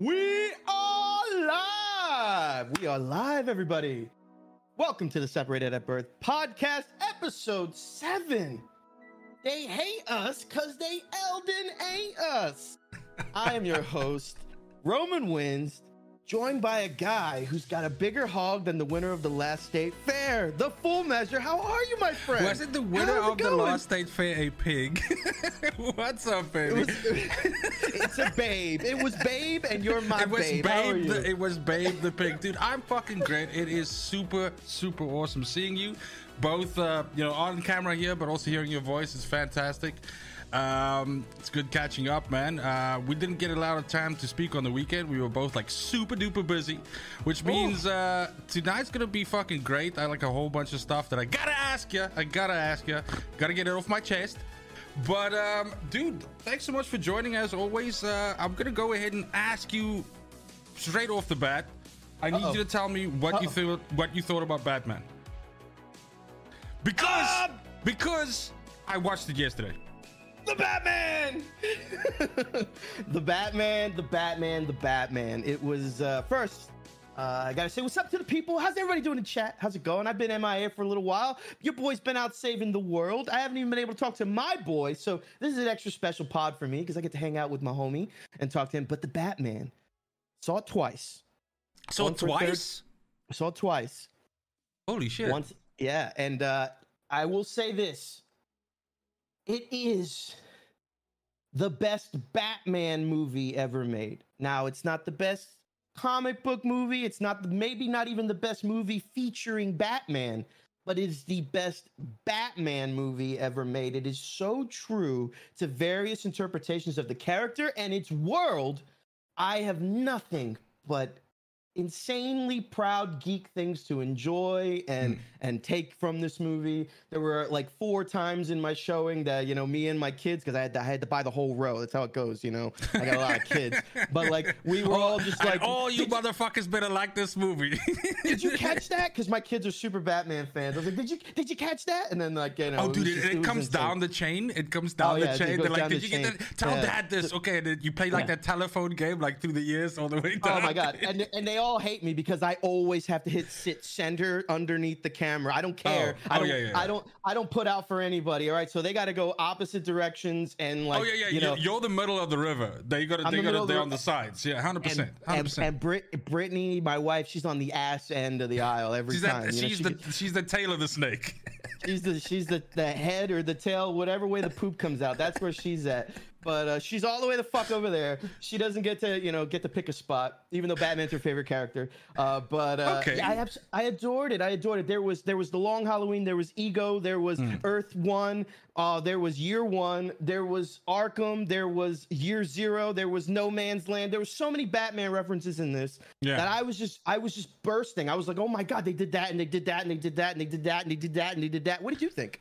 We are live. We are live, everybody. Welcome to the Separated at Birth podcast, episode seven. They hate us because they Elden ain't us. I am your host, Roman Wins, joined by a guy who's got a bigger hog than the winner of the last state fair, the full measure. How are you, my friend? Wasn't the winner it of the last state fair a pig? What's up, It baby? was, it's a babe. It was babe, and you're my It was babe. Babe. The, it was Babe the pig, dude. I'm fucking great. It is super, super awesome seeing you, both uh, you know on camera here, but also hearing your voice is fantastic. Um, it's good catching up, man. Uh, we didn't get a lot of time to speak on the weekend. We were both like super duper busy, which means uh, tonight's gonna be fucking great. I like a whole bunch of stuff that I gotta ask you. I gotta ask you. Gotta get it off my chest. But um, dude, thanks so much for joining. As always, uh, I'm gonna go ahead and ask you straight off the bat. I need Uh-oh. you to tell me what you Uh-oh. thought. What you thought about Batman? Because Ah! because I watched it yesterday. The Batman! the Batman, the Batman, the Batman. It was uh first. Uh, I gotta say, what's up to the people? How's everybody doing in chat? How's it going? I've been MIA for a little while. Your boy's been out saving the world. I haven't even been able to talk to my boy, so this is an extra special pod for me because I get to hang out with my homie and talk to him. But the Batman, saw it twice. Saw it for third- twice. Saw it twice. Holy shit! Once, yeah, and uh, I will say this: it is the best Batman movie ever made. Now, it's not the best comic book movie. It's not maybe not even the best movie featuring Batman, but it's the best Batman movie ever made. It is so true to various interpretations of the character and its world. I have nothing but insanely proud geek things to enjoy and Hmm. and take from this movie. There were like four times in my showing that you know me and my kids because I had to, I had to buy the whole row. That's how it goes, you know. I got a lot of kids, but like we were all just like, all you "Did- motherfuckers better like this movie. did you catch that? Because my kids are super Batman fans. I was like, did you did you catch that? And then like you know, Oh, it dude, it, just- it was comes insane. down the chain. It comes down Oh, yeah, the chain. They're like, did the you get chain. that? Tell Yeah. dad this. Okay, and you play like Yeah. that telephone game, like through the years, all the way down. Oh my god! And and they all hate me because I always have to hit sit center underneath the camera. I don't oh. care. Oh. I Oh, don't. yeah, yeah, yeah. I don't. I don't put out for anybody. All right. So they got to go opposite directions and oh, like. oh yeah, yeah. You know, You are the middle of the river. They got to. They got to. They're on the sides. Yeah, hundred and, percent. Hundred percent. and Brit, Brittany, my wife, she's on the ass end of the aisle every She's time. that. you know, She's she the. She's the tail of the snake. she's the she's the, the head or the tail, whatever way the poop comes out. That's where she's at. But uh, she's all the way the fuck over there. She doesn't get to you know get to pick a spot, even though Batman's her favorite character. Uh, but uh, Okay. I, I adored it. I adored it. There was there was the Long Halloween. There was Ego. There was Hmm. Earth One. Uh, there was Year One. There was Arkham. There was Year Zero. There was No Man's Land. There were so many Batman references in this Yeah. that I was just I was just bursting. I was like, oh my god, they did that and they did that and they did that and they did that and they did that and they did that. What did you think?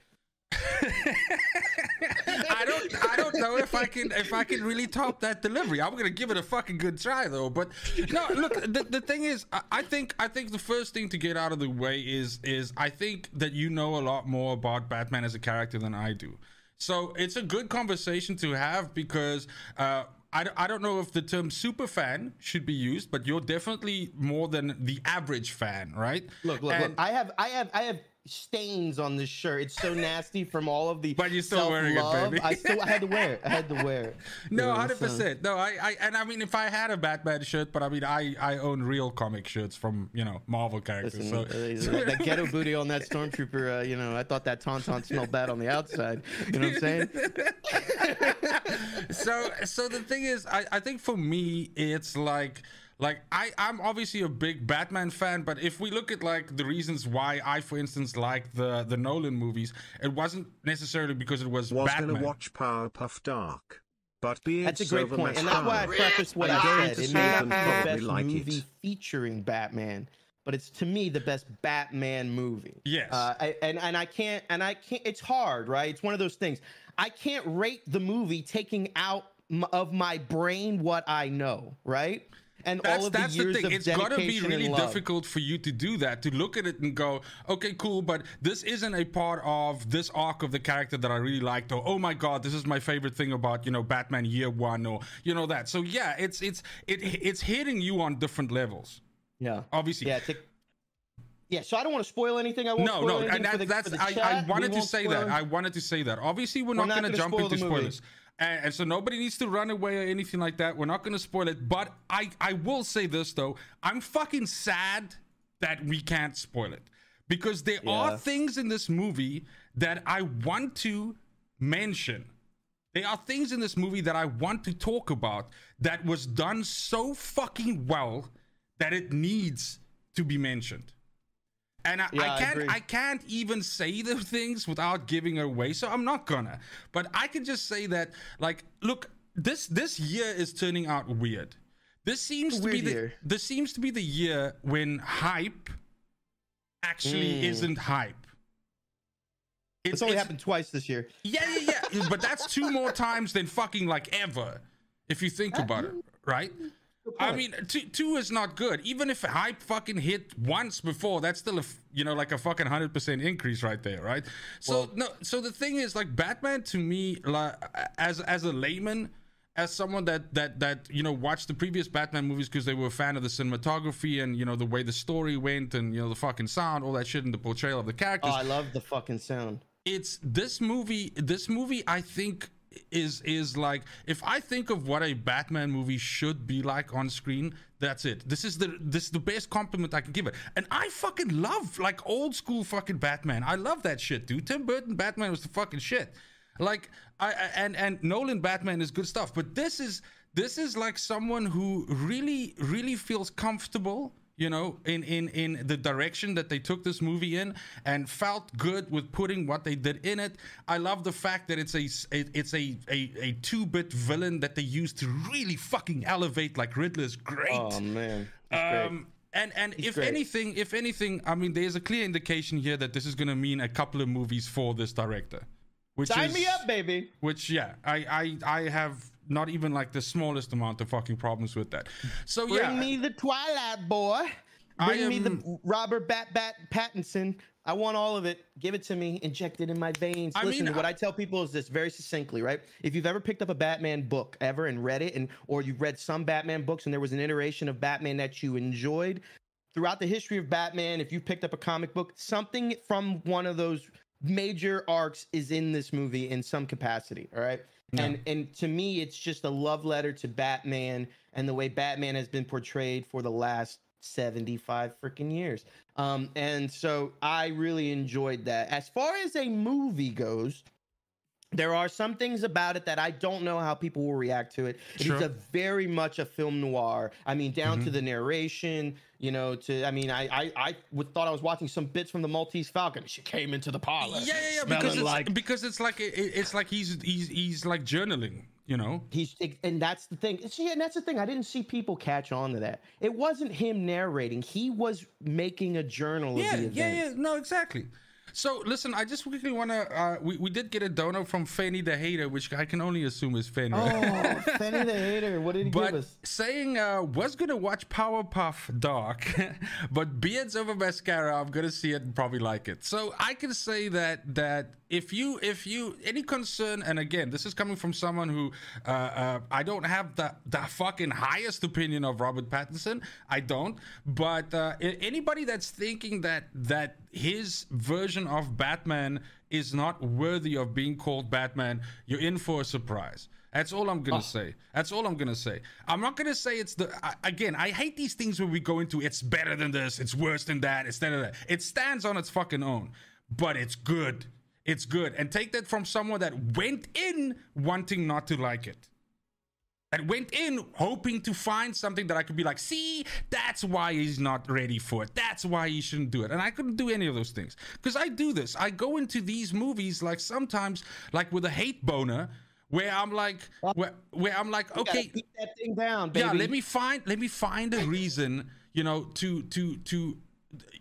I don't I don't know if I can if I can really top that delivery. I'm gonna give it a fucking good try though. But no, look, the, the thing is, I, I think I think the first thing to get out of the way is is I think that you know a lot more about Batman as a character than I do. So it's a good conversation to have because uh, I, I don't know if the term super fan should be used, but you're definitely more than the average fan, right? Look, look, And- look. I have, I have, I have stains on this shirt. It's so nasty from all of the. But you're still wearing it, baby. I still, I had to wear it. I had to wear it. No, You know, hundred so- percent. No, I, I, and I mean, if I had a Batman shirt, but I mean, I, I own real comic shirts from you know Marvel characters. Listen, so, uh, that ghetto booty on that stormtrooper, uh, you know, I thought that tauntaun smelled bad on the outside. You know what I'm saying? so, so the thing is, I, I think for me, it's like, like I, I'm obviously a big Batman fan, but if we look at like the reasons why I, for instance, like the the Nolan movies, it wasn't necessarily because it was, was Batman. gonna watch Powerpuff Dark, but being That's a great over point, and that's why I mascara, prefaced what I'm I going said. to It see may not be the best like movie it. featuring Batman, but it's to me the best Batman movie. Yes. Uh, I, and and I can't and I can't. It's hard, right? It's one of those things. I can't rate the movie taking out of my brain what I know, right? And That's all of that's the the years thing. of It's gotta be really difficult for you to do that, to look at it and go, okay, cool, but this isn't a part of this arc of the character that I really liked, or oh my god, this is my favorite thing about you know Batman Year One, or you know that. So yeah, it's it's it it's hitting you on different levels. Yeah, Obviously, yeah. Yeah, so I don't want to spoil anything. I won't no, no, and that, the, that's the I, I. We wanted to say that. I wanted to say that. Obviously, we're, not, not going to jump into spoilers, and, and so nobody needs to run away or anything like that. We're not going to spoil it. But I, I will say this though: I'm fucking sad that we can't spoil it because there are things in this movie that I want to mention. There are things in this movie that I want to talk about that was done so fucking well that it needs to be mentioned. And I, Yeah, I I can't agree. I can't even say the things without giving it away, so I'm not gonna. But I can just say that, like, look, this this year is turning out weird. This seems It's a to be weird the year. this seems to be the year when hype actually Mm. isn't hype. It's only happened twice this year. yeah, yeah, yeah. but that's two more times than fucking like ever, if you think about it, right? I mean, two, two is not good. Even if hype fucking hit once before, that's still a you know like a fucking hundred percent increase right there, right? So no, so the thing is like Batman to me, like as as a layman, as someone that that that you know watched the previous Batman movies because they were a fan of the cinematography and you know the way the story went and you know the fucking sound, all that shit, and the portrayal of the oh, characters Oh, I love the fucking sound. it's this movie this movie i think is is like if i think of what a batman movie should be like on screen that's it. This is the this is the best compliment i can give it. And i fucking love like old school fucking batman. I love that shit dude. Tim burton batman was the fucking shit. Like i I- and and nolan batman is good stuff. But this is this is like someone who really really feels comfortable you know in in in the direction that they took this movie in and felt good with putting what they did in it i love the fact that it's a it- it's a a, a two-bit villain that they used to really fucking elevate like riddler's great Oh man, It's great. um and and if great. anything if anything i mean there's a clear indication here that this is going to mean a couple of movies for this director which sign is me up, baby. which yeah i i i have not even like the smallest amount of fucking problems with that so Bring yeah me the Twilight Boy. Bring me the Robert Bat Bat Pattinson. I want all of it. Give it to me. Inject it in my veins. I Listen, mean, what I- I tell people is this very succinctly, right? If you've ever picked up a Batman book ever and read it, and or you've read some Batman books and there was an iteration of Batman that you enjoyed, throughout the history of Batman, if you picked up a comic book, something from one of those major arcs is in this movie in some capacity. All right. And and to me, it's just a love letter to Batman and the way Batman has been portrayed for the last 75 freaking years. Um, and so I really enjoyed that. As far as a movie goes, there are some things about it that I don't know how people will react to it. It is Sure. a very much a film noir. I mean, down Mm-hmm. to the narration, you know, to I mean, I I I would, thought I was watching some bits from the Maltese Falcon. She came into the parlor. yeah yeah yeah because it's like because it's like it, it's like he's he's he's like journaling you know He's and that's the thing. See, and that's the thing. I didn't see people catch on to that. It wasn't him narrating. He was making a journal yeah of the yeah yeah no exactly so listen i just quickly want to uh we, we did get a dono from fanny the hater which i can only assume is fanny Oh, Fanny the hater. What did he but give us? saying uh was gonna watch powerpuff dark but beards over mascara i'm gonna see it and probably like it so i can say that that if you if you any concern and again this is coming from someone who uh, uh i don't have the the fucking highest opinion of robert pattinson i don't but uh anybody that's thinking that that his version of batman is not worthy of being called batman you're in for a surprise that's all I'm gonna ah. say. That's all I'm gonna say. I'm not gonna say it's the I, again. I hate these things where we go into it's better than this, it's worse than that, it's than that. It stands on its fucking own, but it's good. It's good, and take that from someone that went in wanting not to like it. That went in hoping to find something that I could be like, see, that's why he's not ready for it. That's why he shouldn't do it. And I couldn't do any of those things because I do this. I go into these movies like sometimes like with a hate boner where I'm like, where, where I'm like, okay, keep that thing down, baby. yeah, let me find let me find a reason, you know, to to to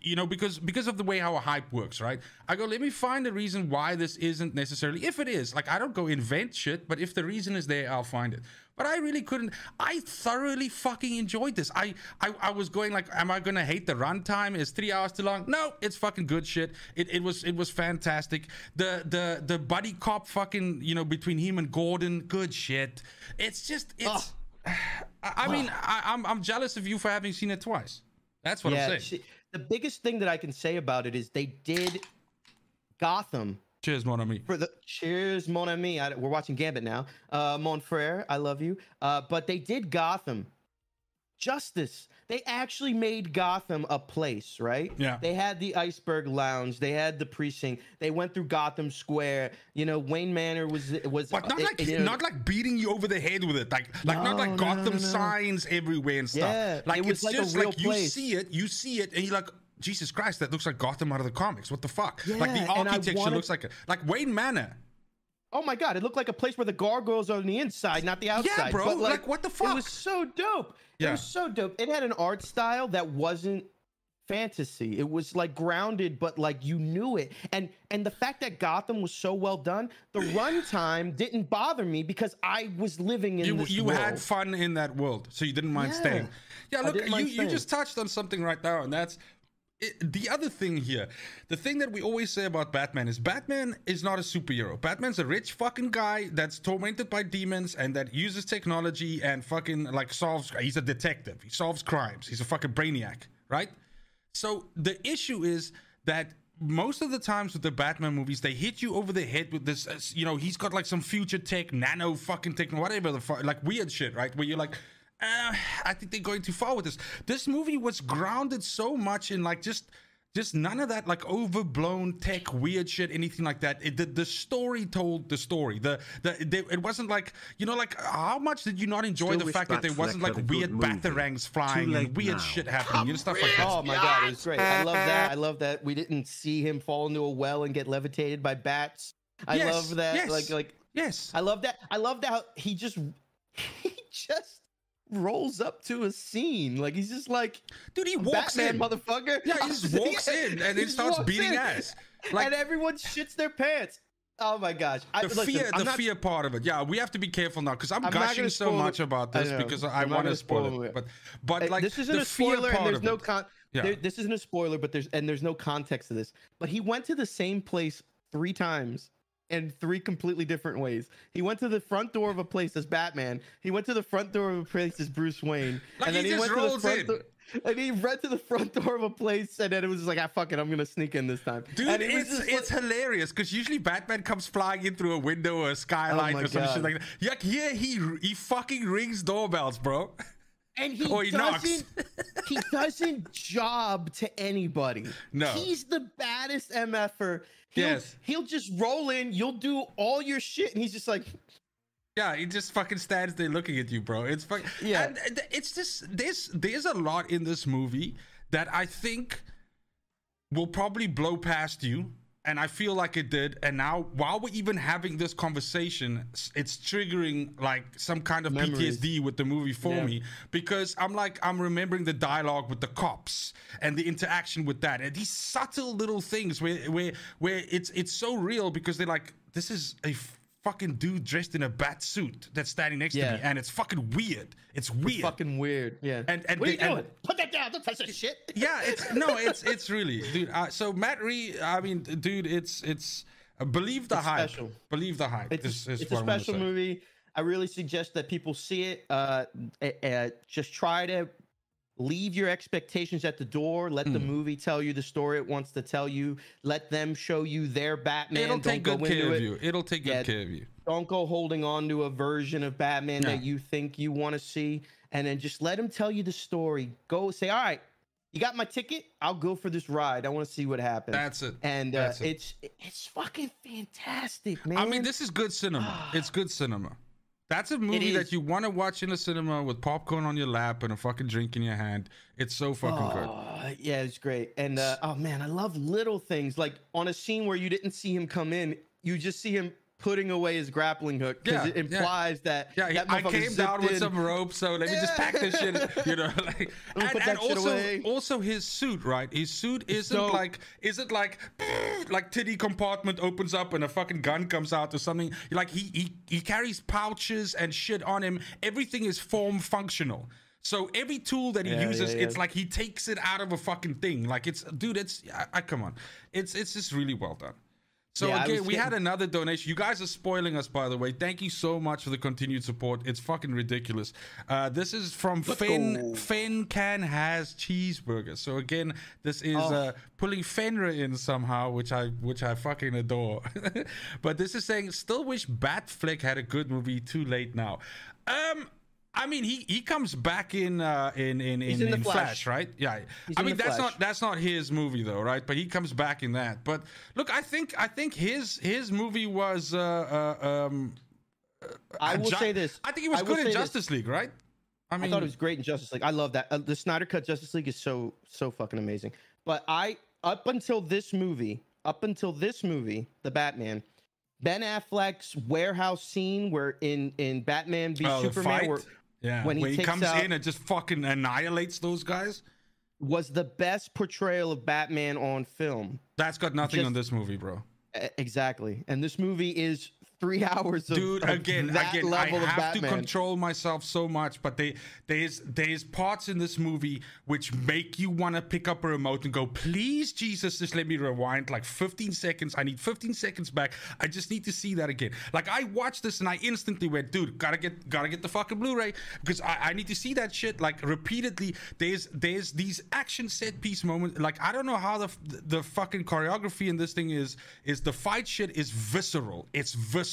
you know because because of the way how a hype works right i go let me find the reason why this isn't necessarily if it is like i don't go invent shit but if the reason is there i'll find it but i really couldn't i thoroughly fucking enjoyed this. I i, I was going like am i gonna hate the runtime? Is three hours too long? No it's fucking good shit. It, it was it was fantastic. The the the buddy cop fucking you know between him and gordon good shit. It's just it's I, I mean I, I'm, I'm jealous of you for having seen it twice. That's what i'm saying. she- the biggest thing that I can say about it is they did Gotham cheers mon ami for the cheers, mon ami. I, we're watching Gambit now. Uh, mon frere, I love you. Uh, but they did Gotham justice. They actually made Gotham a place, right? Yeah. They had the Iceberg Lounge. They had the precinct. They went through Gotham Square. You know, Wayne Manor was was. But not like know, not like beating you over the head with it, like like not like no, Gotham no, no. signs everywhere and stuff. Yeah, like it was it's like a just real like you see it, you see it, and you're like, Jesus Christ, that looks like Gotham out of the comics. What the fuck? like the Yeah, architecture wanted- looks like it, like Wayne Manor. Oh my god, it looked like a place where the gargoyles are on the inside, not the outside. Yeah, bro, But, like, what the fuck? It was so dope. It was so dope. It had an art style that wasn't fantasy. It was like grounded, but like you knew it. And and the fact that Gotham was so well done, the runtime didn't bother me because I was living in You this you world. had fun in that world, so you didn't mind Yeah. staying. Yeah, look, you you just touched on something right now, and that's. The other thing here, the thing that we always say about Batman is Batman is not a superhero. Batman's a rich fucking guy that's tormented by demons and that uses technology and fucking like solves. He's a detective. He solves crimes. He's a fucking brainiac, right? So the issue is that most of the times with the Batman movies, they hit you over the head with this. uh, You know, he's got like some future tech, nano fucking tech, whatever the fuck, like weird shit, right? Where you're like, uh, I think they're going too far with this. This movie was grounded so much in like just. Just none of that like overblown tech weird shit, anything like that. It, the, the story told the story. The the they, it wasn't like you know like how much did you not enjoy Still the fact that there wasn't like had a good weird movie. batarangs Too flying and weird now. shit happening, you know stuff like that. Oh my god, it was great. I love that. I love that we didn't see him fall into a well and get levitated by bats. I Yes, love that. yes. Like like Yes. I love that. I love that how he just he just rolls up to a scene. Like he's just like Dude, he walks Batman, in. motherfucker. Yeah, he just walks in and He then starts beating in. ass. Like and everyone shits their pants. Oh my gosh. I, the listen, fear, I'm the not- fear part of it. Yeah, we have to be careful now because I'm, I'm gushing so much it. about this know. because I want to spoil spoil it. it. But but Uh, like this isn't the a spoiler, and there's no con. Yeah. there- this isn't a spoiler, but there's and there's no context to this. But he went to the same place three times in three completely different ways. He went to the front door of a place as Batman. He went to the front door of a place as Bruce Wayne, Like, and then he he, just went to the front in. door. And he ran to the front door of a place, and then it was just like, ah, fuck it, I'm gonna sneak in this time. Dude, and it it's just it's hilarious because usually Batman comes flying in through a window or a skylight Oh or some shit like that. Yeah, here he he fucking rings doorbells, bro. and he, Or he doesn't he doesn't job to anybody. No. He's the baddest MFer. He'll, Yes. he'll just roll in, you'll do all your shit, and he's just like, Yeah, he just fucking stands there looking at you, bro. It's fucking Yeah. And it's just there's there's a lot in this movie that I think will probably blow past you, and I feel like it did. And now, while we're even having this conversation, it's triggering like some kind of Memories. PTSD with the movie for Yeah. me because I'm like I'm remembering the dialogue with the cops and the interaction with that, and these subtle little things where where where it's it's so real because they're like this is a fucking dude dressed in a bat suit that's standing next to me, and it's fucking weird. It's weird. fucking weird. Yeah. And- and what are you and- doing? Put that down. Don't touch that shit. yeah, it's no, it's it's really, dude. Uh, so Matt Reeves, I mean, dude, it's it's uh, believe the It's hype. special. Believe the hype. It's, is- a, is it's a special movie. I really suggest that people see it. Uh, uh, just try to leave your expectations at the door. Let Hmm. the movie tell you the story it wants to tell you. Let them show you their Batman. It'll Don't take go good care of it. you. It'll take good care of you. Don't go holding on to a version of Batman Yeah. that you think you want to see, and then just let them tell you the story. Go say, all right, you got my ticket. I'll go for this ride. I want to see what happens. That's it. and uh, That's it. it's it's fucking fantastic, man. I mean, this is good cinema. it's good cinema. That's a movie that you want to watch in a cinema with popcorn on your lap and a fucking drink in your hand. It's so fucking good. Oh, yeah, it's great. And uh, oh man, I love little things like on a scene where you didn't see him come in, you just see him putting away his grappling hook because Yeah, it yeah. implies that Yeah, that I came down with in. some rope, so let me just pack this shit. You know, like and, put and shit also away. also his suit, right? His suit isn't dope. like isn't like like titty compartment opens up and a fucking gun comes out or something. Like he he he carries pouches and shit on him. Everything is form functional. So every tool that he Yeah, uses, yeah, it's like he takes it out of a fucking thing. Like it's dude, it's I, I come on, it's it's just really well done. So Yeah, again, we had another donation. You guys are spoiling us, by the way. Thank you so much for the continued support. It's fucking ridiculous. Uh, this is from Fen. go. Fen can has cheeseburger. So again, this is Oh. uh, pulling Fenrir in somehow, which I which I fucking adore. but this is saying, still wish Batfleck had a good movie. Too late now. Um. I mean, he, he comes back in uh, in in in, in in Flash. Flash, right? Yeah. He's I mean, that's Flash. not that's not his movie though, right? But he comes back in that. But look, I think I think his his movie was. Uh, uh, um, I will Ju- say this. I think he was I good in say this. Justice League, right? I mean, I thought it was great in Justice League. I love that. Uh, the Snyder Cut Justice League is so so fucking amazing. But I up until this movie, up until this movie, The Batman, Ben Affleck's warehouse scene where in in Batman v oh, Superman where, yeah, when when he he, comes out- in and just fucking annihilates those guys. was the best portrayal of Batman on film. That's got nothing Just- on this movie, bro. Exactly. And this movie is three hours of, dude of again that again i level of have to control myself so much but they there's there's parts in this movie which make you want to pick up a remote and go please jesus just let me rewind like 15 seconds. I need 15 seconds back. I just need to see that again. Like i watched this and i instantly went dude gotta get gotta get the fucking blu-ray because i, I need to see that shit like repeatedly. There's there's these action set piece moments like i don't know how the the fucking choreography in this thing is is the fight shit is visceral. It's visceral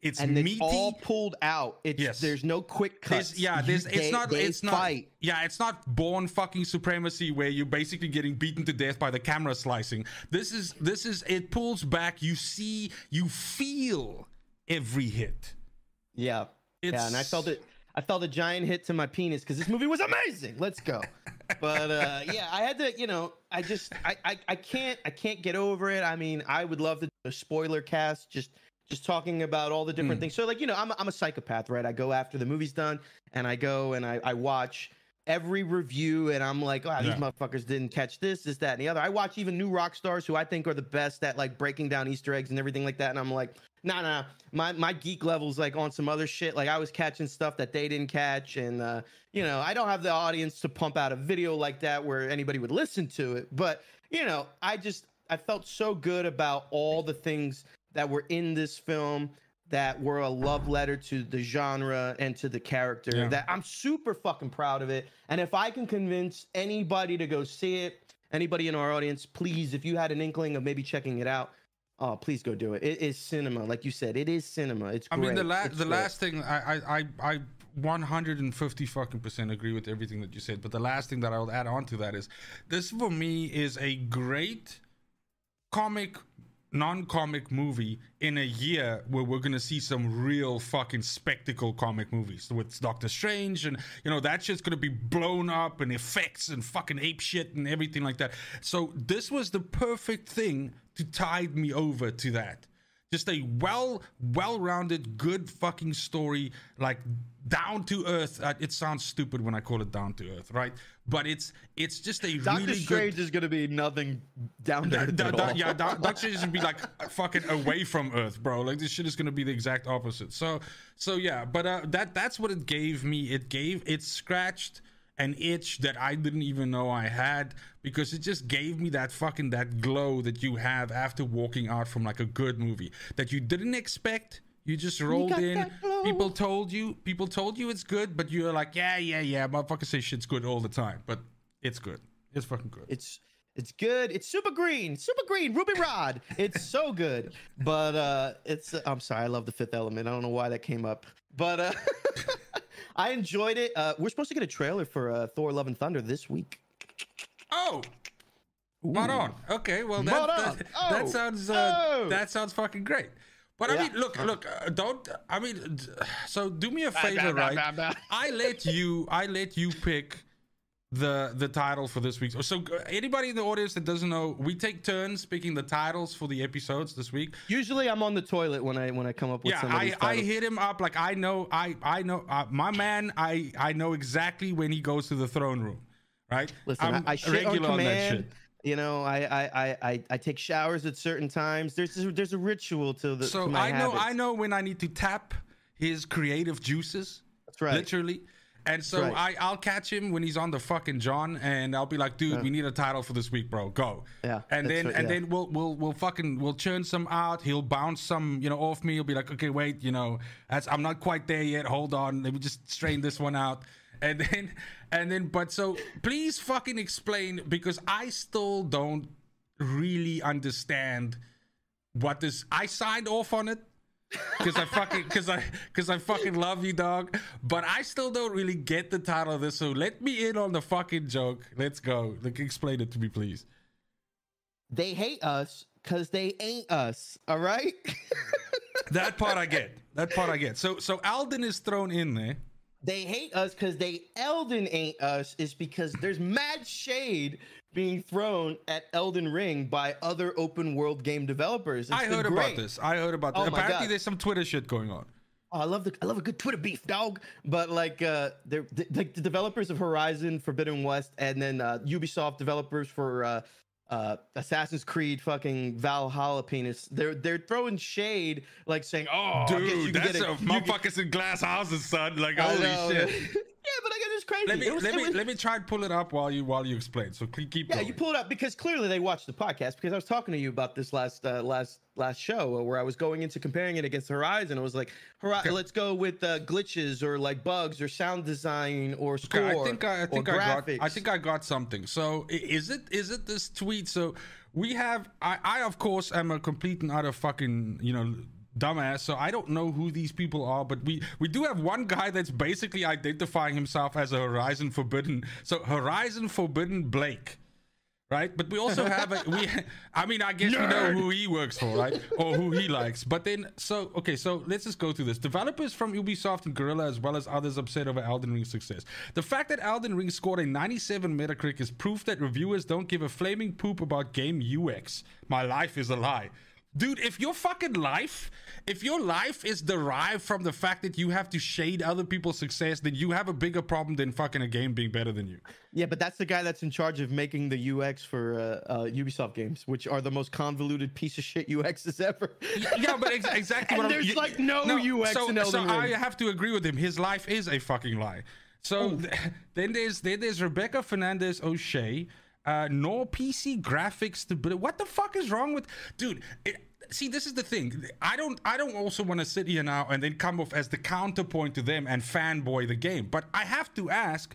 it's and meaty it's all pulled out. It's Yes. there's no quick cuts. there's, yeah, You- it's they- not, they it's not, yeah, it's not Bourne fucking supremacy where you're basically getting beaten to death by the camera slicing. This is, this is, it pulls back. You see, you feel every hit. Yeah. yeah, and I felt it. I felt a giant hit to my penis because this movie was amazing. Let's go. But uh, yeah, I had to, you know, I just, I, I, I can't, I can't get over it. I mean, I would love to do a spoiler cast, just, just talking about all the different things. So like, you know, I'm, a- I'm a psychopath, right? I go after the movie's done, and I go and I, I watch every review, and I'm like, these Yeah. motherfuckers didn't catch this, this, that, and the other. I watch even New Rockstars who I think are the best at like breaking down Easter eggs and everything like that, and I'm like, nah, nah, my my geek level's like on some other shit. Like I was catching stuff that they didn't catch, and uh, you know, I don't have the audience to pump out a video like that where anybody would listen to it. But you know, I just I felt so good about all the things that were in this film that were a love letter to the genre and to the character Yeah. that I'm super fucking proud of it. And if I can convince anybody to go see it, anybody in our audience, please, if you had an inkling of maybe checking it out, oh, please go do it. It is cinema, like you said. It is cinema. It's I great. mean, the, la- It's the great. last thing, I, I, I, I 150 fucking percent agree with everything that you said. But the last thing that I will add on to that is this for me is a great comic non-comic movie in a year where we're gonna see some real fucking spectacle comic movies with Doctor Strange and you know that shit's gonna be blown up and effects and fucking ape shit and everything like that. So this was the perfect thing to tide me over to that. Just a well, well-rounded, good fucking story, like down to earth. Uh, it sounds stupid when I call it down to earth, right? But it's it's just a Doctor really Strange good. is gonna be nothing down there. Da- da- yeah, Doctor Strange should be like fucking away from Earth, bro. Like this shit is gonna be the exact opposite. So, so yeah, but uh, that that's what it gave me. It gave it scratched an itch that I didn't even know I had because it just gave me that fucking that glow that you have after walking out from like a good movie that you didn't expect. You just rolled got in. People told you. People told you it's good, but you're like, yeah, yeah, yeah. Motherfuckers say shit's good all the time, but it's good. It's fucking good. It's it's good. It's super green, super green, Ruby Rhod. It's so good. But uh it's I'm sorry, I love the Fifth Element. I don't know why that came up, but uh I enjoyed it. Uh we're supposed to get a trailer for uh, Thor: Love and Thunder this week. Oh, Right on. Okay, well that that, on. that Oh. sounds uh, Oh. that sounds fucking great. But I Yeah. mean, look, look, uh, don't. I mean, so do me a favor, bah, right? bah, bah. I let you, I let you pick the the title for this week. So uh, anybody in the audience that doesn't know, we take turns picking the titles for the episodes this week. Usually, I'm on the toilet when I when I come up with Yeah, some of I, I hit him up like I know I I know uh, my man. I I know exactly when he goes to the throne room, right? Listen, I'm I, I shit on regular on that shit. You know, I, I I I take showers at certain times. There's there's a ritual to the. So to I know habits. I know when I need to tap his creative juices. That's right. Literally. And so right. I, I'll catch him when he's on the fucking John, and I'll be like, "Dude, we need a title for this week, bro. Go." Yeah, And then right, and yeah. then we'll we'll we'll fucking we'll churn some out. He'll bounce some, you know, off me. He'll be like, "Okay, wait, you know, that's I'm not quite there yet. Hold on. Let me just strain this one out." And then and then, but so please fucking explain because I still don't really understand what this. I signed off on it because I fucking because I because I fucking love you, dog. But I still don't really get the title of this. So let me in on the fucking joke. Let's go. Like, explain it to me, please. They hate us because they ain't us. All right. That part I get. That part I get. So so Elden is thrown in there. they hate us because they Elden ain't us. Is because there's mad shade being thrown at Elden Ring by other open world game developers. It's I heard great. about this. I heard about Oh this. my Apparently, God. there's some Twitter shit going on. Oh, I love the I love a good Twitter beef, dog. But like uh they're the, like the developers of Horizon Forbidden West and then uh Ubisoft developers for uh uh Assassin's Creed fucking Valhalla penis. They're they're throwing shade like saying, "Oh, Dude, that's get a you can- motherfuckers in glass houses, son. Like I holy know, shit. yeah, but like it was crazy. Let me was- let me was- let me try and pull it up while you while you explain. So keep keep Yeah, going. you pull it up because clearly they watched the podcast because I was talking to you about this last uh, last last show where I was going into comparing it against Horizon. It was like, Hori- Okay. let's go with uh, glitches or like bugs or sound design or score. Okay, I think I, I think I got. I think I got something. So is it is it this tweet? So we have I I of course am a complete and utter fucking you know dumbass. So I don't know who these people are, but we we do have one guy that's basically identifying himself as a Horizon Forbidden. So Horizon Forbidden Blake. Right, but we also have a we. I mean, I guess we know who he works for, right, or who he likes. But then, so okay, so let's just go through this. Developers from Ubisoft and Guerrilla, as well as others, upset over Elden Ring's success. The fact that Elden Ring scored a 97 Metacritic is proof that reviewers don't give a flaming poop about game UX. My life is a lie. Dude, if your fucking life, if your life is derived from the fact that you have to shade other people's success, then you have a bigger problem than fucking a game being better than you. Yeah, but that's the guy that's in charge of making the UX for uh, uh, Ubisoft games, which are the most convoluted piece of shit UXs ever. yeah, but ex- exactly And there's, I'm, like, no UX so, in Elden so I have to agree with him. His life is a fucking lie. So th- then there's then there's Rebecca Fernandez O'Shea, uh, no PC graphics stability. What the fuck is wrong with dude? It, see, this is the thing. I don't I don't also want to sit here now and then come off as the counterpoint to them and fanboy the game, but I have to ask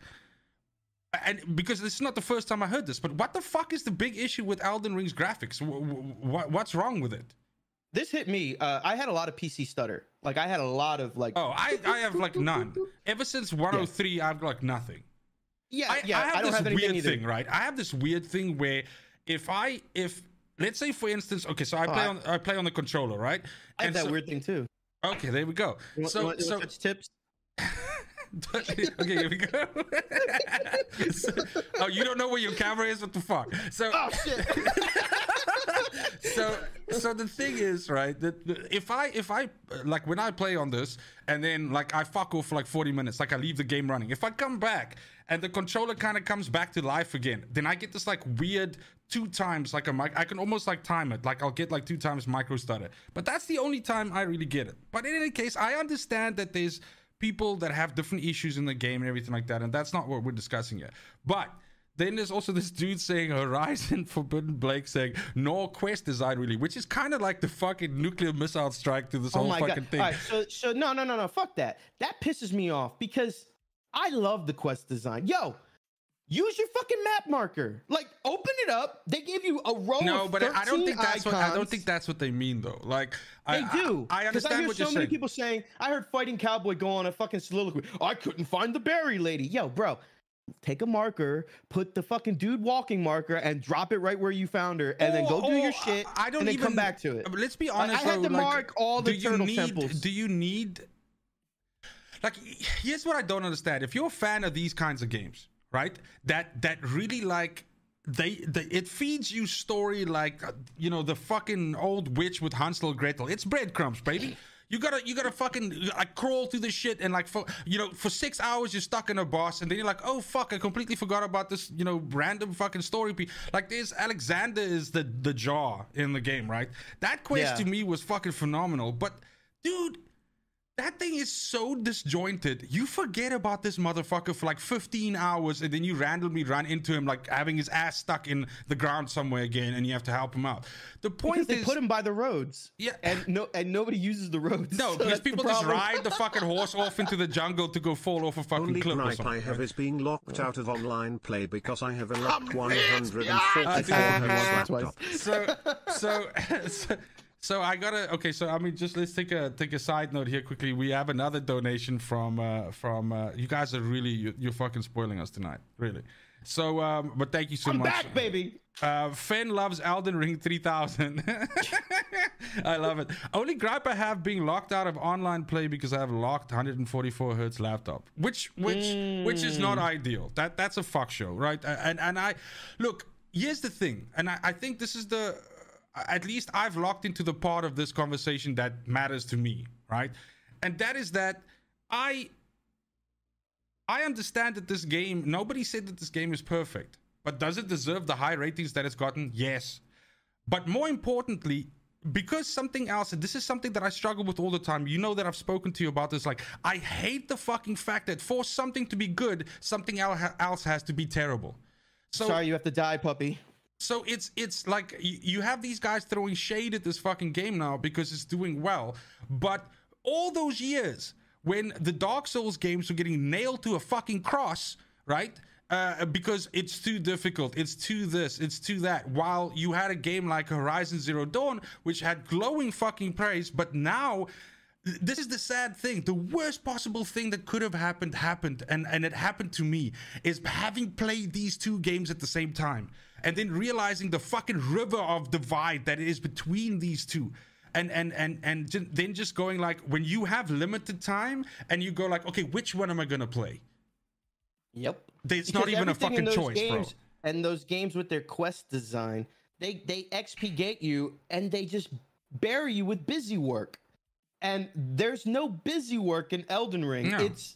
and because this is not the first time I heard this, but what the fuck is the big issue with Elden Ring's graphics? What what's wrong with it? this hit me. Uh, I had a lot of PC stutter. Like I had a lot of like. Oh, I, I have like none. Ever since 103, I've got like nothing. Yeah, I, yeah. I have don't this have weird either. thing, right? I have this weird thing where if I if let's say for instance, okay, so I play I- on I play on the controller, right? I have And that so- weird thing too. Okay, there we go. You want, so you want, you so tips? okay, here we go. So- oh, you don't know where your camera is? What the fuck? So Oh shit! so so the thing is right that if i if i like when i play on this and then like i fuck off for like 40 minutes like i leave the game running if i come back and the controller kind of comes back to life again then i get this like weird two times like a mic i can almost like time it like i'll get like two times micro stutter but that's the only time i really get it but in any case i understand that there's people that have different issues in the game and everything like that and that's not what we're discussing yet but then there's also this dude saying Horizon Forbidden Blake saying no quest design really, which is kind of like the fucking nuclear missile strike to this oh whole my fucking god! thing. All right, so so no no no no fuck that. That pisses me off because I love the quest design. Yo, use your fucking map marker. Like open it up. They give you a row. no, but I don't think that's what I don't think that's what they mean though. Like They I, do. I, I understand hear what so you're many saying. people saying. I heard Fighting Cowboy go on a fucking soliloquy. I couldn't find the berry lady. Yo, bro, take a marker, put the fucking dude walking marker, and drop it right where you found her, and then go do your shit. I don't and then even come back to it. Let's be Like, honest. I had to like, mark all the turtle need, temples. Do you need? Like, here's what I don't understand. If you're a fan of these kinds of games, right? That that really like they, they it feeds you story like uh, you know the fucking old witch with Hansel and Gretel. It's breadcrumbs, baby. You gotta you gotta fucking like crawl through the shit and like for you know for six hours you're stuck in a boss and then you're like oh fuck I completely forgot about this you know random fucking story. Like there's Alexander is the the jaw in the game right. That quest Yeah. to me was fucking phenomenal. But dude, that thing is so disjointed. You forget about this motherfucker for like 15 hours, and then you randomly run into him, like having his ass stuck in the ground somewhere again, and you have to help him out. The Because point they is, put him by the roads. Yeah. And no and nobody uses the roads. no, so because that's people just ride the fucking horse off into the jungle to go fall off a fucking Only cliff or gripe. I have right? is being locked out of online play because I have a locked 144 Ah, hertz laptop. so so so so I gotta okay. So I mean, just let's take a take a side note here quickly. We have another donation from uh from uh, you guys are really you, you're fucking spoiling us tonight, really. So um, but thank you so I'm much. back, baby. Uh, Finn loves Elden Ring 3000. I love it. Only gripe I have being locked out of online play because I have locked 144 hertz laptop, which which which is not ideal. That that's a fuck show, right? And and I look. Here's the thing, and I, I think this is the at least I've locked into the part of this conversation that matters to me, right? And that is that I I understand that this game, nobody said that this game is perfect, but does it deserve the high ratings that it's gotten? Yes. But more importantly, because something else, and this is something that I struggle with all the time. You know that I've spoken to you about this. Like, I hate the fucking fact that for something to be good, something else has to be terrible. So, Sorry, you have to die, puppy. So it's it's like you, have these guys throwing shade at this fucking game now because it's doing well. But all those years when the Dark Souls games were getting nailed to a fucking cross, right? Uh, because it's too difficult, it's too this, it's too that. While you had a game like Horizon Zero Dawn, which had glowing fucking praise, but now this is the sad thing the worst possible thing that could have happened happened and and it happened to me is having played these two games at the same time and then realizing the fucking river of divide that is between these two and and and and then just going like when you have limited time and you go like okay which one am i gonna play Yep. It's not even a in fucking choice, bro. games, And those games with their quest design, they they XP gate you and they just bury you with busy work. And there's no busy work in Elden Ring. No. It's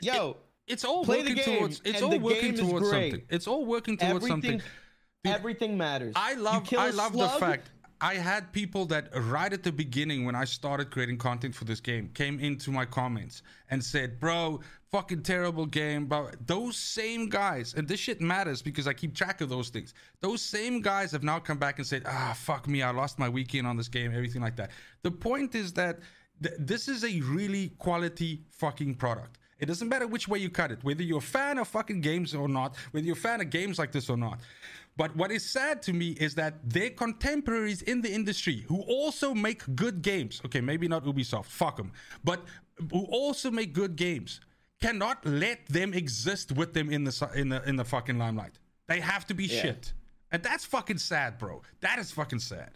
yo, it's all working towards it's all working towards something it's all working towards something everything matters. I love I love the fact I had people that right at the beginning when I started creating content for this game came into my comments and said, "Bro, fucking terrible game." But those same guys, and this shit matters because I keep track of those things. Those same guys have now come back and said, "Ah, fuck me, I lost my weekend on this game, everything like that." The point is that th- this is a really quality fucking product. It doesn't matter which way you cut it, whether you're a fan of fucking games or not, whether you're a fan of games like this or not. But what is sad to me is that their contemporaries in the industry who also make good games, okay, maybe not Ubisoft, fuck them, but who also make good games, cannot let them exist with them in the in the in the fucking limelight. They have to be shit, and that's fucking sad, bro. That is fucking sad.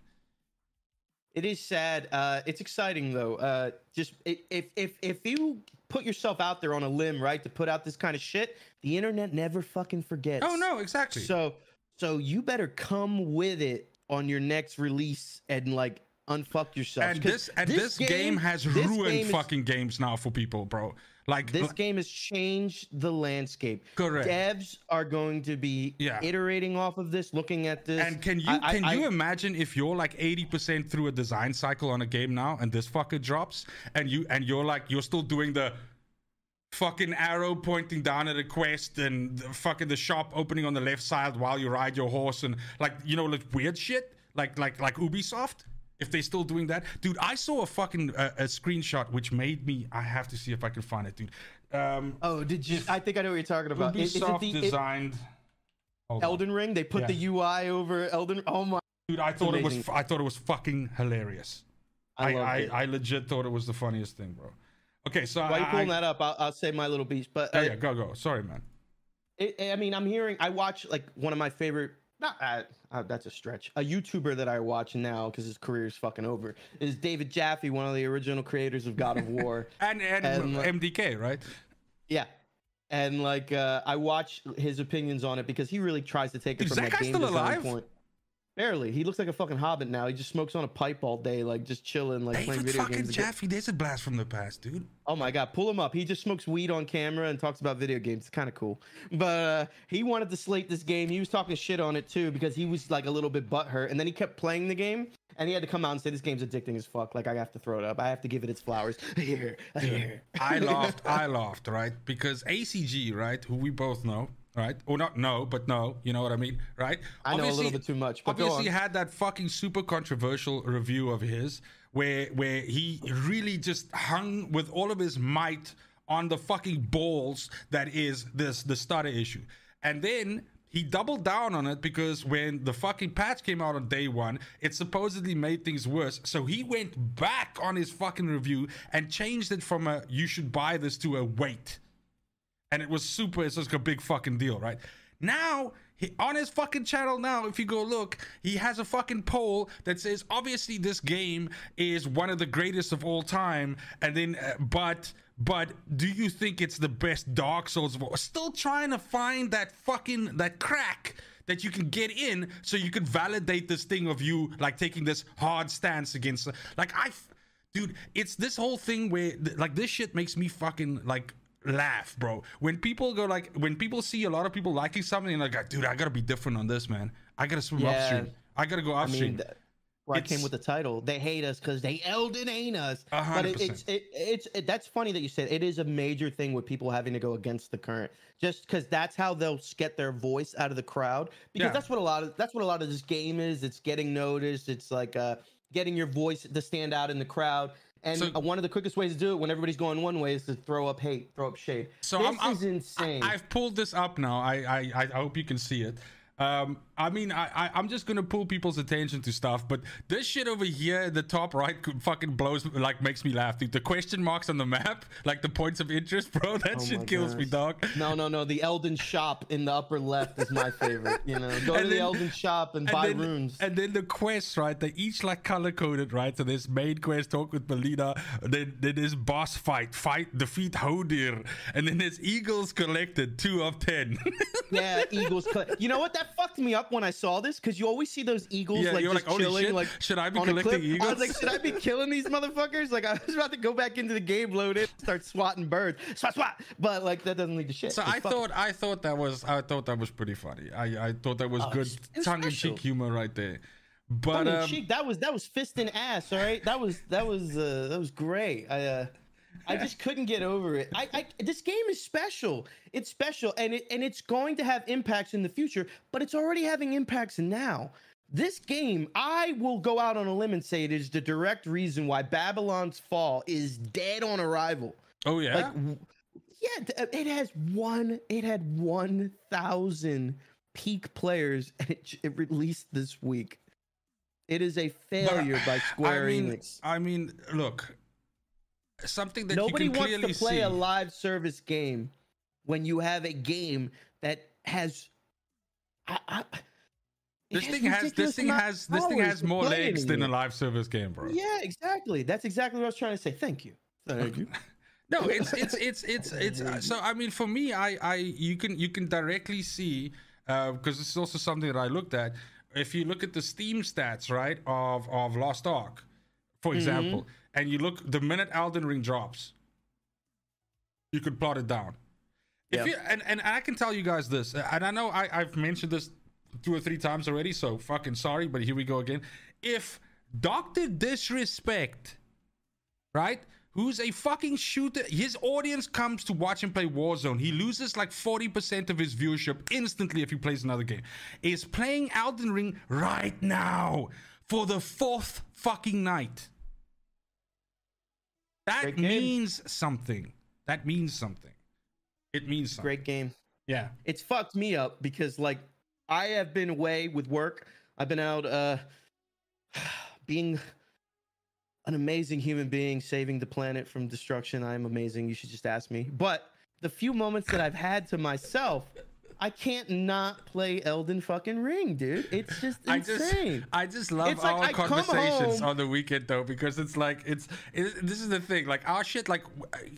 It is sad. Uh, it's exciting though. Uh, just if if if you put yourself out there on a limb, right, to put out this kind of shit, the internet never fucking forgets. Oh no, exactly. So so you better come with it on your next release and like unfuck yourself. and this and this, game, has this ruined game is- fucking games now for people, bro. Like This game has changed the landscape. Correct. Devs are going to be Yeah. iterating off of this, looking at this. And can you I- I- can you I- imagine if you're like 80% through a design cycle on a game now and this fucker drops and you and you're like you're still doing the fucking arrow pointing down at a quest and the fucking the shop opening on the left side while you ride your horse and like you know like weird shit like like like Ubisoft if they're still doing that dude I saw a fucking uh, a screenshot which made me I have to see if I can find it dude um Oh, did you? I think I know what you're talking about. Is, is it Ubisoft the designed on. Elden Ring? They put the UI over Elden. Oh my! Dude, I thought it was. I thought it was fucking hilarious. I I I. I legit thought it was the funniest thing, bro. Okay, so While you're pulling that up, I'll, I'll say my little beast. But uh, yeah, go go. Sorry, man. it, I mean, I'm hearing. I watch like one of my favorite. Not uh, uh, that's a stretch. A YouTuber that I watch now because his career is fucking over is David Jaffe, one of the original creators of God of War. And and And, like- MDK, right? yeah, and like uh, I watch his opinions on it because he really tries to take it from that that guy game still design alive? point. Barely. He looks like a fucking hobbit now. He just smokes on a pipe all day, like just chilling, like playing video games. David video fucking games. Jaffe, there's a blast from the past, dude. Oh my god, pull him up. He just smokes weed on camera and talks about video games. It's kind of cool. But uh, he wanted to slate this game. He was talking shit on it too because he was like a little bit butthurt. And then he kept playing the game and he had to come out and say this game's addicting as fuck. Like I have to throw it up. I have to give it its flowers. Here, here. I laughed, I laughed, right? Because ACG, right, who we both know, right? Or not know, but no, you know what I mean, right? I know a little bit too much, but obviously had that fucking super controversial review of his where where he really just hung with all of his might on the fucking balls that is this the stutter issue. And then he doubled down on it because when the fucking patch came out on day one, it supposedly made things worse. So he went back on his fucking review and changed it from a you should buy this to a wait and it was super. It's just a big fucking deal, right? Now he, on his fucking channel now, if you go look, he has a fucking poll that says obviously this game is one of the greatest of all time, and then uh, but but do you think it's the best Dark Souls of all? Still trying to find that fucking that crack that you can get in so you can validate this thing of you like taking this hard stance against like I dude it's this whole thing where like this shit makes me fucking like laugh bro when people go like when people see a lot of people liking something and like dude i gotta be different on this man i gotta swim Yeah. upstream i gotta go I upstream mean, th- where I came with the title. They hate us because they Elden ain't us. A But it, it's it, it's it, that's funny that you said it is a major thing with people having to go against the current, just because that's how they'll get their voice out of the crowd. Because Yeah. that's what a lot of that's what a lot of this game is. It's getting noticed. It's like uh, getting your voice to stand out in the crowd. And So- one of the quickest ways to do it when everybody's going one way is to throw up hate, throw up shade. So this I'm, I'm is insane. I, have pulled this up now. I, I I hope you can see it. Um, I mean, I, I I'm just gonna pull people's attention to stuff, but this shit over here at the top right fucking blows like makes me laugh. Dude. The question marks on the map, like the points of interest, bro. That Oh shit kills me, dog. No, no, no. The Elden shop in the upper left is my favorite. You know, go to And the Elden shop and, And buy then, runes. and then the quests, right? They each like color coded, right? So there's main quest, talk with Melina. Then, then there's boss fight, fight, defeat Hodir. And then there's eagles collected, two of ten. yeah, eagles. Cl- you know what? That fucked me up when I saw this because you always see those eagles Yeah, like you're just like, chilling. shit, Like, should I be collecting cliff. I was like, should I be killing these motherfuckers? Like, I was about to go back into the game, load it, start swatting birds, swat, swat. But like, that doesn't lead to shit. So It's I fucking- thought I thought that was I thought that was pretty funny. I, I thought that was Oh, good tongue in cheek humor right there. But um, cheek, that was that was fist and ass. All right, that was that was uh, that was great. I uh, I just couldn't get over it. I, I this game is special. It's special, and it and it's going to have impacts in the future, but it's already having impacts now. This game, I will go out on a limb and say it is the direct reason why Babylon's Fall is dead on arrival. oh yeah, Like, yeah, uh, it has one. It had one thousand peak players, and it, it released this week. It is a failure by Square I mean, Enix. I mean, look, something that Nobody you can wants to play see. a live service game when you have a game that has. I, I, this thing has this thing has this thing has more legs than a live service game, bro. Yeah, exactly. That's exactly what I was trying to say. Thank you. Thank you. No, it's it's it's it's it's uh, so. I mean, for me, I I you can you can directly see uh because this is also something that I looked at. If you look at the Steam stats, right, of of Lost Ark, for Mm-hmm. And you look the minute Elden Ring drops, you could plot it down. If Yeah. you and, and I can tell you guys this, and I know I, I've mentioned this two or three times already, so fucking sorry, but here we go again. If Doctor Disrespect right? Who's a fucking shooter. His audience comes to watch him play Warzone. He loses like 40% of his viewership instantly if he plays another game. Is playing Elden Ring right now for the fourth fucking night. That means something. That means something. It means something. Great game. Yeah. it's fucked me up because like I have been away with work. I've been out uh being an amazing human being, saving the planet from destruction. I am amazing. You should just ask me. But the few moments that I've had to myself, I can't not play Elden fucking Ring, dude. It's just I just, insane. I just love It's our conversations on the weekend though, because it's like it's, it, this is the thing. Like our shit, like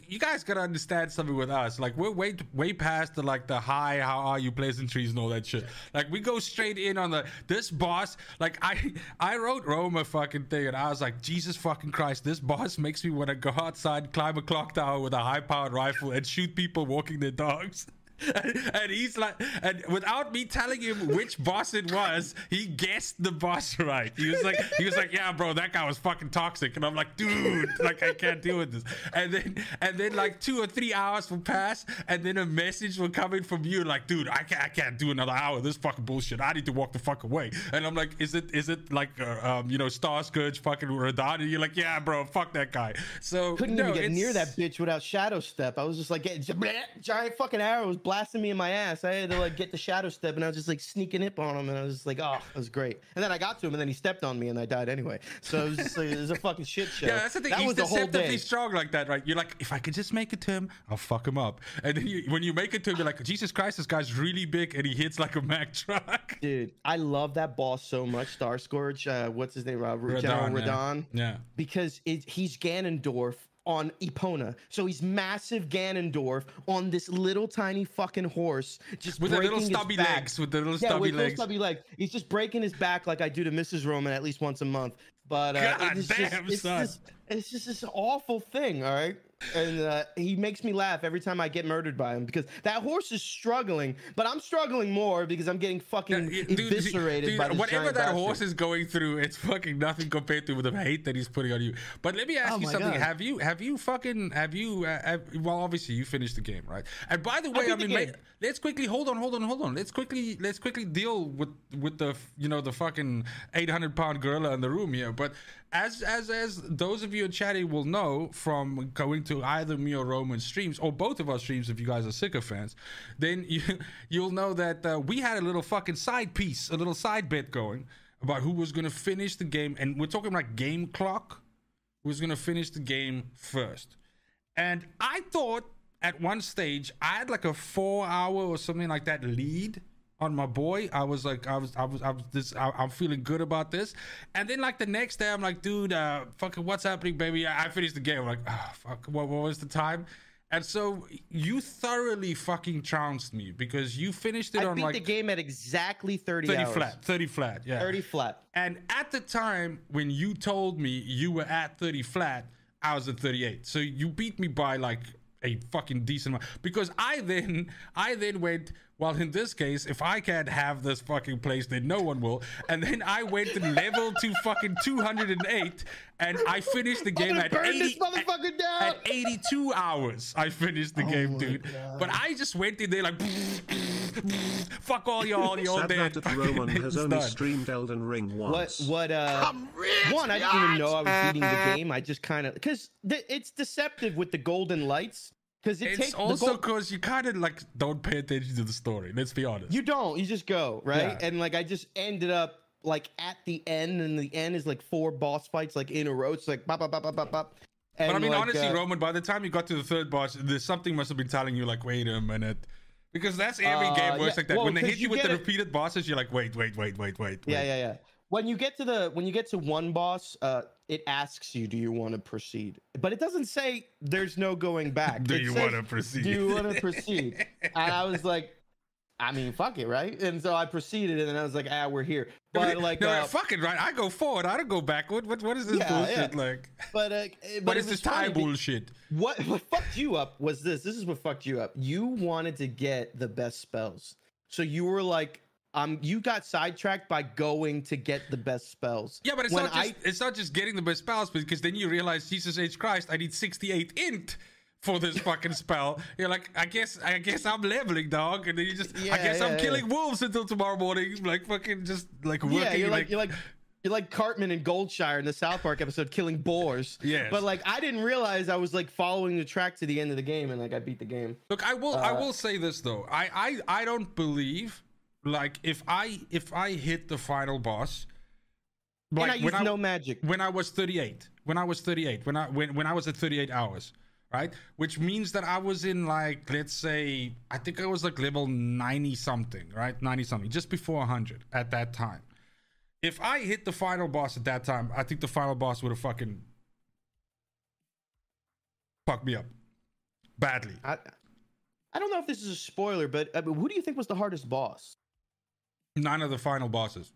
you guys gotta understand something with us. Like we're way way past the like the hi, how are you, pleasantries and all that shit. Like we go straight in on the this boss. Like I I wrote Rome a fucking thing, and I was like, Jesus fucking Christ, this boss makes me want to go outside, climb a clock tower with a high powered rifle, and shoot people walking their dogs. and he's like, and without me telling him which boss it was, he guessed the boss right. He was like, he was like, yeah, bro, that guy was fucking toxic, and I'm like, dude, like I can't deal with this. And then, and then like two or three hours will pass, and then a message will come in from you, like, dude, I can't, I can't do another hour. of This fucking bullshit. I need to walk the fuck away. And I'm like, is it, is it like, uh, um, you know, Star Scourge fucking Radahn? And you're like, yeah, bro, fuck that guy. So couldn't no, even get near that bitch without shadow step. I was just like getting giant fucking arrows blasting me in my ass. I had to like get the shadow step, and I was just like sneaking up on him, and I was just like, oh, that was great. And then I got to him, and then he stepped on me, and I died anyway. So it was just like, it was a fucking shit show. Yeah, that's the thing. That He's was deceptively strong like that, right? You're like, if I could just make it to him, I'll fuck him up. And then you, when you make it to him, you're like, Jesus Christ, this guy's really big, and he hits like a Mack truck. Dude, I love that boss so much, Star Scourge. Uh, what's his name? Uh, General Radahn, yeah. Yeah. because it, he's Ganondorf on Epona. So he's massive Ganondorf on this little tiny fucking horse, just With the little stubby legs, with the little yeah, stubby with little legs. stubby legs. He's just breaking his back like I do to Mrs. Roman at least once a month. But uh, God it's damn, just, it's son. Just, it's just this awful thing, all right. And uh, he makes me laugh every time I get murdered by him because that horse is struggling, but I'm struggling more because I'm getting fucking Yeah, dude, eviscerated dude, by whatever that bastard. horse is going through, it's fucking nothing compared to the hate that he's putting on you. But let me ask Oh you something: God. Have you, have you fucking, have you? Uh, have, well, obviously you finished the game, right? And by the way, beat I, mean, game. ma- let's quickly hold on, hold on, hold on. Let's quickly, let's quickly deal with with the, you know, the fucking eight hundred pound gorilla in the room here. But as as as those of you in chatting will know from going to either me or Roman streams or both of our streams, if you guys are fans, then you you'll know that uh, we had a little fucking side piece, a little side bet going about who was gonna finish the game, and we're talking like game clock, who was gonna finish the game first. And I thought at one stage I had like a four hour or something like that lead on my boy. I was like, I was, I was, I was this, I, I'm feeling good about this. And then like the next day, I'm like, dude, uh, fucking, what's happening, baby? I, I finished the game. I'm like, oh, fuck, what, what was the time? And so you thoroughly fucking trounced me because you finished it I on beat like the game at exactly 30, 30 hours. flat, 30 flat, yeah. 30 flat. And at the time when you told me you were at 30 flat, I was at 38. So you beat me by like a fucking decent amount. Because I then I then went, well, in this case, if I can't have this fucking place, then no one will. And then I went to level to fucking 208 and I finished the game at 80 this motherfucker down. at 82 hours. I finished the oh game, dude. God. But I just went in there like fuck all y'all, y'all Sad dead. that Roman has only done. streamed Elden Ring once. What once. what uh one I didn't even know I was beating the game. I just kind of because th- it's deceptive with the golden lights because it It's takes the also gold- because you kind of like don't pay attention to the story. Let's be honest. you don't you just go right Yeah. and like I just ended up like at the end and the end is like four boss fights like in a row. It's like bop bop bop bop bop bop. but I mean, like, honestly, uh, Roman, by the time you got to the third boss, there's something must have been telling you like, wait a minute. Because that's every Uh, game works yeah, like that. well, when they hit you, you with the it- repeated bosses, you're like, wait, wait, wait, wait, wait. Yeah, wait. yeah, yeah. When you get to the when you get to one boss, uh, it asks you, "Do you want to proceed?" But it doesn't say there's no going back. Do It you says, wanna proceed? Do you want to proceed? and I was like, I mean, fuck it, right? And so I proceeded, and then I was like, Ah, we're here. But like, no, uh, fuck it, right? I go forward. I don't go backward. What, what is this Yeah, bullshit? yeah. Like, but uh, but what is this time bullshit? What what fucked you up was this. This is what fucked you up. You wanted to get the best spells, so you were like, um, you got sidetracked by going to get the best spells. Yeah, but it's When not just it's not just getting the best spells because then you realize Jesus H Christ, I need 68 int for this fucking spell. You're like, I guess I guess I'm leveling, dog, and then you just I Yeah, guess I'm yeah, killing wolves until tomorrow morning, like fucking just like working. Yeah, you're like, like, you're like you're like Cartman and Goldshire in the South Park episode, killing boars. Yeah. But like, I didn't realize I was like following the track to the end of the game, and like I beat the game. Look, I will I Uh, will say this though. I I I don't believe like if I if I hit the final boss and I like used when I no magic. when I was 38, when I was 38, when I when when I was at 38 hours, right? Which means that I was in like, let's say, I think I was like level 90 something, right? 90 something, just before 100 at that time. If I hit the final boss at that time, I think the final boss would have fucking fucked me up badly. I, I don't know if this is a spoiler, but uh, who do you think was the hardest boss? None of the final bosses.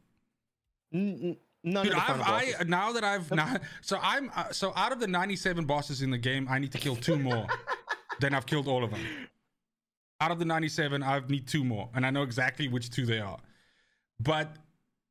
N- none Dude, I've, I now that I've now, so I'm uh, so out of the 97 bosses in the game, I need to kill two more. then I've killed all of them. Out of the 97, I need two more, and I know exactly which two they are. But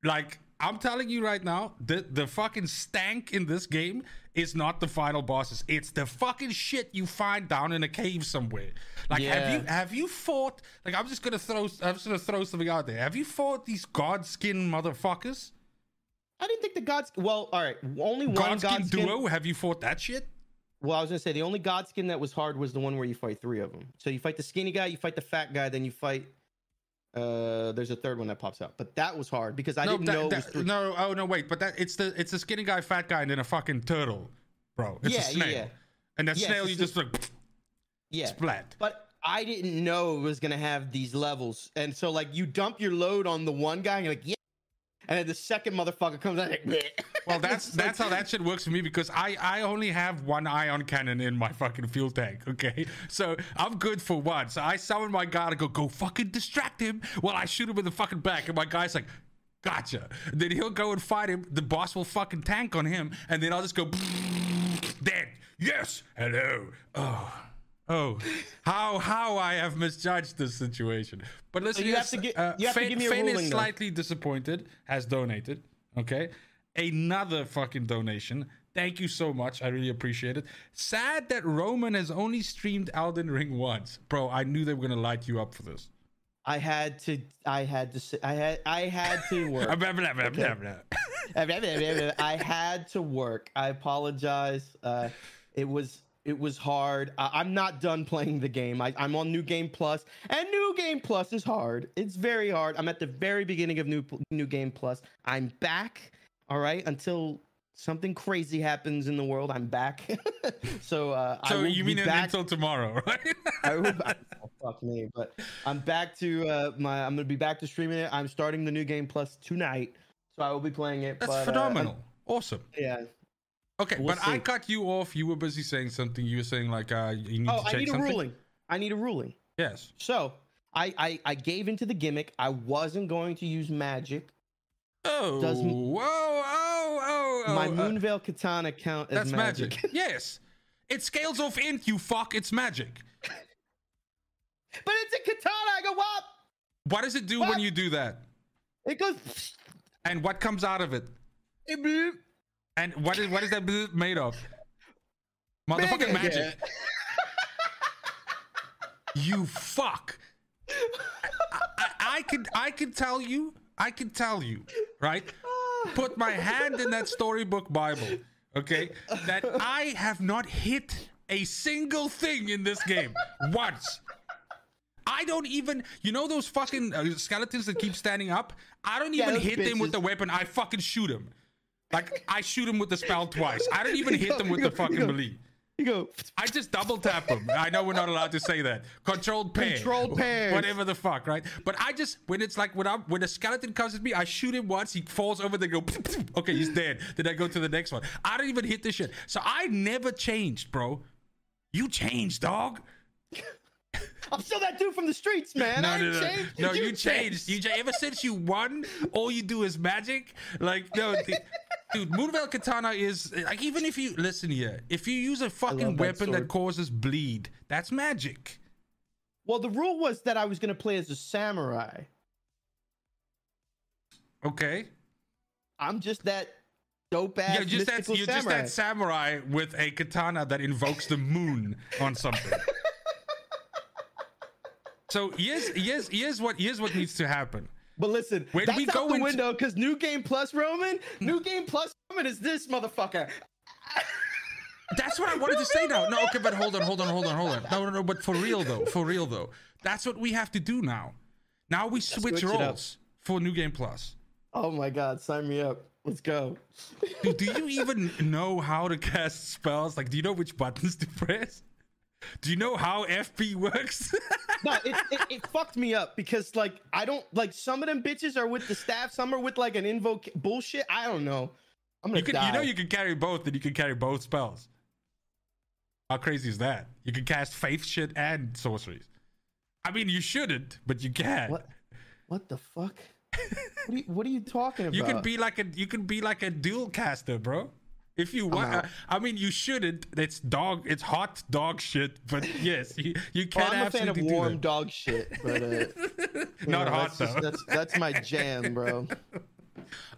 like I'm telling you right now, the the fucking stank in this game is not the final bosses. It's the fucking shit you find down in a cave somewhere. Like have you have you fought? Like I'm just gonna throw I'm just gonna throw something out there. Have you fought these godskin motherfuckers? I didn't think the gods. Well, all right, only one Godskin godskin. duo? Have you fought that shit? Well, I was gonna say the only godskin that was hard was the one where you fight three of them. So you fight the skinny guy, you fight the fat guy, then you fight. Uh, there's a third one that pops out, but that was hard because I didn't that- know. that- no, oh no, wait, but that it's the it's the skinny guy, fat guy, and then a fucking turtle, bro. It's Yeah, a yeah, snail, yeah. and that Yes, snail you just like yeah, splat. but I didn't know it was gonna have these levels, and so like you dump your load on the one guy, and you're like, yeah, and then the second motherfucker comes out like, Well, that's that's how that shit works for me because I I only have one ion cannon in my fucking fuel tank. Okay, so I'm good for one. So I summon my guy to go go fucking distract him while I shoot him in the fucking back, and my guy's like. Gotcha. Then he'll go and fight him. The boss will fucking tank on him, and then I'll just go dead. Yes. Hello. Oh. Oh, how how I have misjudged this situation. But listen, you have to gi- uh, you have to give me a Fane is ruling, though. slightly disappointed. Has donated. Okay, another fucking donation. Thank you so much. I really appreciate it. Sad that Roman has only streamed Elden Ring once, bro. I knew they were gonna light you up for this. I had to, I had to, say, I had, I had to work. I had to work. I apologize. Uh, it was it was hard. I, I'm not done playing the game. I, I'm on New Game Plus, and New Game Plus is hard. It's very hard. I'm at the very beginning of New New Game Plus. I'm back. All right, until something crazy happens in the world, I'm back. so uh, I So will you be mean back. until tomorrow, right? I will, oh, fuck me, but I'm back to uh, my. I'm gonna be back to streaming it. I'm starting the New Game Plus tonight, so I will be playing it. That's but, uh, phenomenal. awesome. yeah. Okay, We'll but I see. cut you off. You were busy saying something. You were saying like uh, you need Oh, to I check need a something. ruling. I need a ruling. Yes. So I, I I gave into the gimmick. I wasn't going to use magic. Oh, Does whoa, oh, oh, oh. My uh, Moonveil katana count as That's magic. magic. yes. It scales off int, you fuck. It's magic. but it's a katana. I go wop. What does it do What? when you do that? It goes. And what comes out of it? It. And what is what is that made of? Motherfucking Mega, magic. You fuck. I, I, I could I could tell you, I could tell you, right? Put my hand in that storybook Bible, okay? That I have not hit a single thing in this game once. I don't even, you know, those fucking uh, skeletons that keep standing up. I don't Yeah, even hit them with the weapon. I fucking shoot them. Like I shoot him with the spell twice. I don't even hit them with the fucking melee. You go. I just double tap him. I know we're not allowed to say that. Controlled pair. Controlled pairs. Whatever the fuck, right? But I just when it's like when I when a skeleton comes at me, I shoot him once. He falls over. They go. Okay, he's dead. Then I go to the next one. I don't even hit the shit. So I never changed, bro. You changed, dog. I'm still that dude from the streets, man. I No, no, no, changed. no. You changed. You cha- ever since you won, all you do is magic. Like no, the- dude. Moonveil Katana is like even if you listen here, if you use a fucking that weapon that causes bleed, that's magic. Well, the rule was that I was gonna play as a samurai. Okay. I'm just that dope ass You're just that you're samurai. just that samurai with a katana that invokes the moon on something. so here's here's here's what here's what needs to happen. But listen, When that's we out go the into- window because New Game Plus Roman, New Game Plus Roman is this motherfucker. That's what I wanted to say now. No, okay, but hold on, hold on, hold on, hold on. No, no, no, but for real though, for real though. That's what we have to do now. Now we switch, switch roles for New Game Plus. Oh my god, sign me up. Let's go. Dude, do you even know how to cast spells? Like, do you know which buttons to press? Do you know how FP works? no, it, it, it fucked me up because like I don't like some of them bitches are with the staff, some are with like an invoke bullshit. I don't know. I'm gonna you can, die. you know, you can carry both, and you can carry both spells. How crazy is that? You can cast faith shit and sorceries. I mean, you shouldn't, but you can. What? What the fuck? what, are you, what are you talking about? You can be like a you can be like a dual caster, bro. If you want. I mean, you shouldn't. It's dog. It's hot dog shit. But yes, you you Well, can I'm a fan of warm that. dog shit, but uh, Not know, hot that's just- that's that's my jam, bro.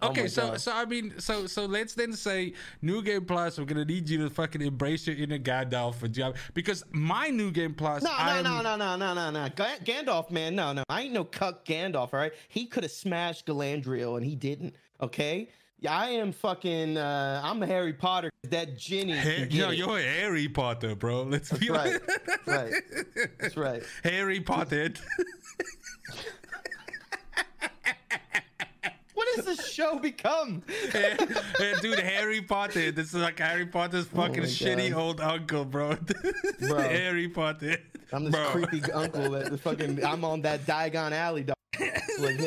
Oh Okay, my so God. so I mean, so so let's then say new game plus. We're gonna need you to fucking embrace your inner Gandalf for job because my new game plus. No, no, I'm, no, no, no, no, no, no. Ga- Gandalf, man, no, no. I ain't no cuck Gandalf, all right? He could have smashed Galadriel and he didn't, okay? Yeah, I am fucking, uh, I'm a Harry Potter. That Ginny. Hey, no, it. you're Harry Potter, bro. Let's be right. honest. right. That's right. Harry Potter. What has this show become? Hey, hey, dude, Harry Potter. This is like Harry Potter's fucking Oh shitty God. old uncle, bro. Bro. Harry Potter. I'm this bro. creepy uncle that the fucking, I'm on that Diagon Alley, dog. Like,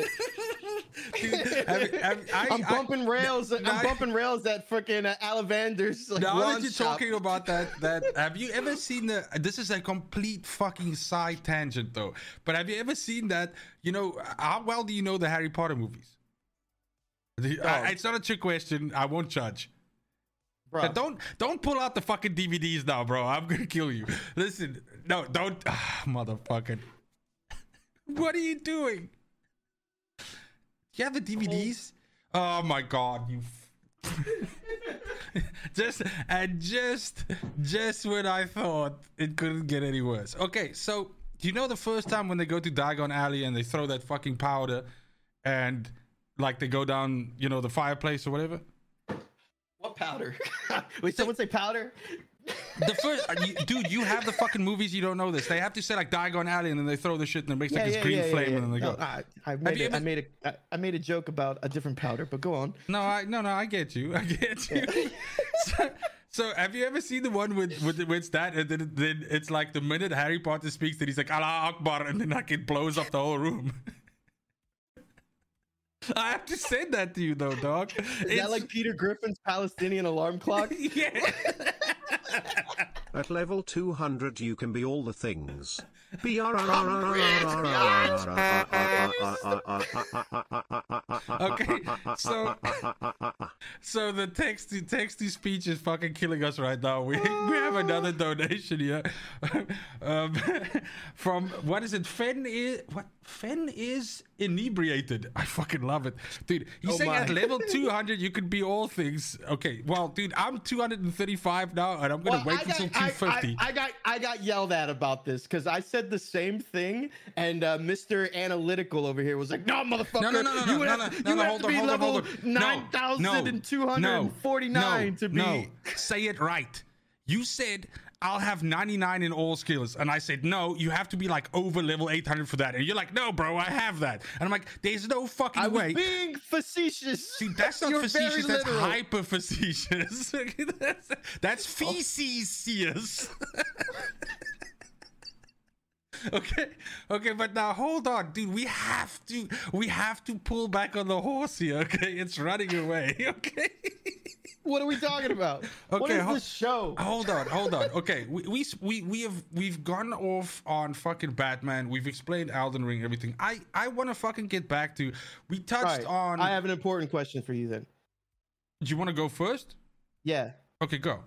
Dude, have- have- I- I'm bumping rails. I'm bumping rails at freaking uh, Ollivander's. Like, Now that you're shop. talking about that, that have you ever seen the? This is a complete fucking side tangent, though. But have you ever seen that? You know, how well do you know the Harry Potter movies? The- I- Oh. it's not a trick question. I won't judge. Bro. But don't don't pull out the fucking DVDs now, bro. I'm gonna kill you. Listen, no, don't, ah, motherfucker. What are you doing? You have the DVDs? Oh my god, you. f- just and just just when I thought it couldn't get any worse. Okay, so do you know the first time when they go to Diagon Alley and they throw that fucking powder, and like they go down, you know, the fireplace or whatever? What powder? Wait, someone say powder? The first, uh, you, dude, you have the fucking movies. You don't know this. They have to say like Diagon Alley, and then they throw the shit, and it makes like this green flame, and then they No, go. I, I made, a, I made a, I- I made a joke about a different powder, but go on. No, I no no, I get you. I get you. so, so have you ever seen the one with with with that, and then, then it's like the minute Harry Potter speaks, that he's like Allah Akbar, and then like it blows up the whole room. I have to say that to you though, dog. Is that like Peter Griffin's Palestinian alarm clock? yeah. At level 200 you can be all the things. Okay, so so the texty texty speech is fucking killing us right now. We we have another donation here um, from what is it? Fen is what? Fen is inebriated. I fucking love it, dude. He's Oh saying my. at level two hundred you could be all things. Okay, well, dude, I'm two hundred and thirty-five now, and I'm gonna Well, wait I got, until two I. I, I got I got yelled at about this because I said the same thing, and uh, Mr. Analytical over here was like, "No, motherfucker, No, no, no, no, you no, would no, have, no, you no, have hold to be on, level hold on. No, nine thousand and two hundred and forty-nine to be." No, say it right. You said I'll have 99 in all skills, and I said no. You have to be like over level 800 for that, and you're like, no, bro, I have that, and I'm like, there's no fucking I way. being facetious. Dude, that's not You're facetious. That's hyper facetious. that's, oh. that's facetious. okay, okay, but now hold on, dude. We have to, we have to pull back on the horse here. Okay, it's running away. Okay. What are we talking about? what Okay, is ho- this show? hold on, hold on. Okay, we, we we we have we've gone off on fucking Batman. We've explained Elden Ring, everything. I I want to fucking get back to. We touched Right, on. I have an important question for you then. Do you want to go first? Yeah. Okay, go.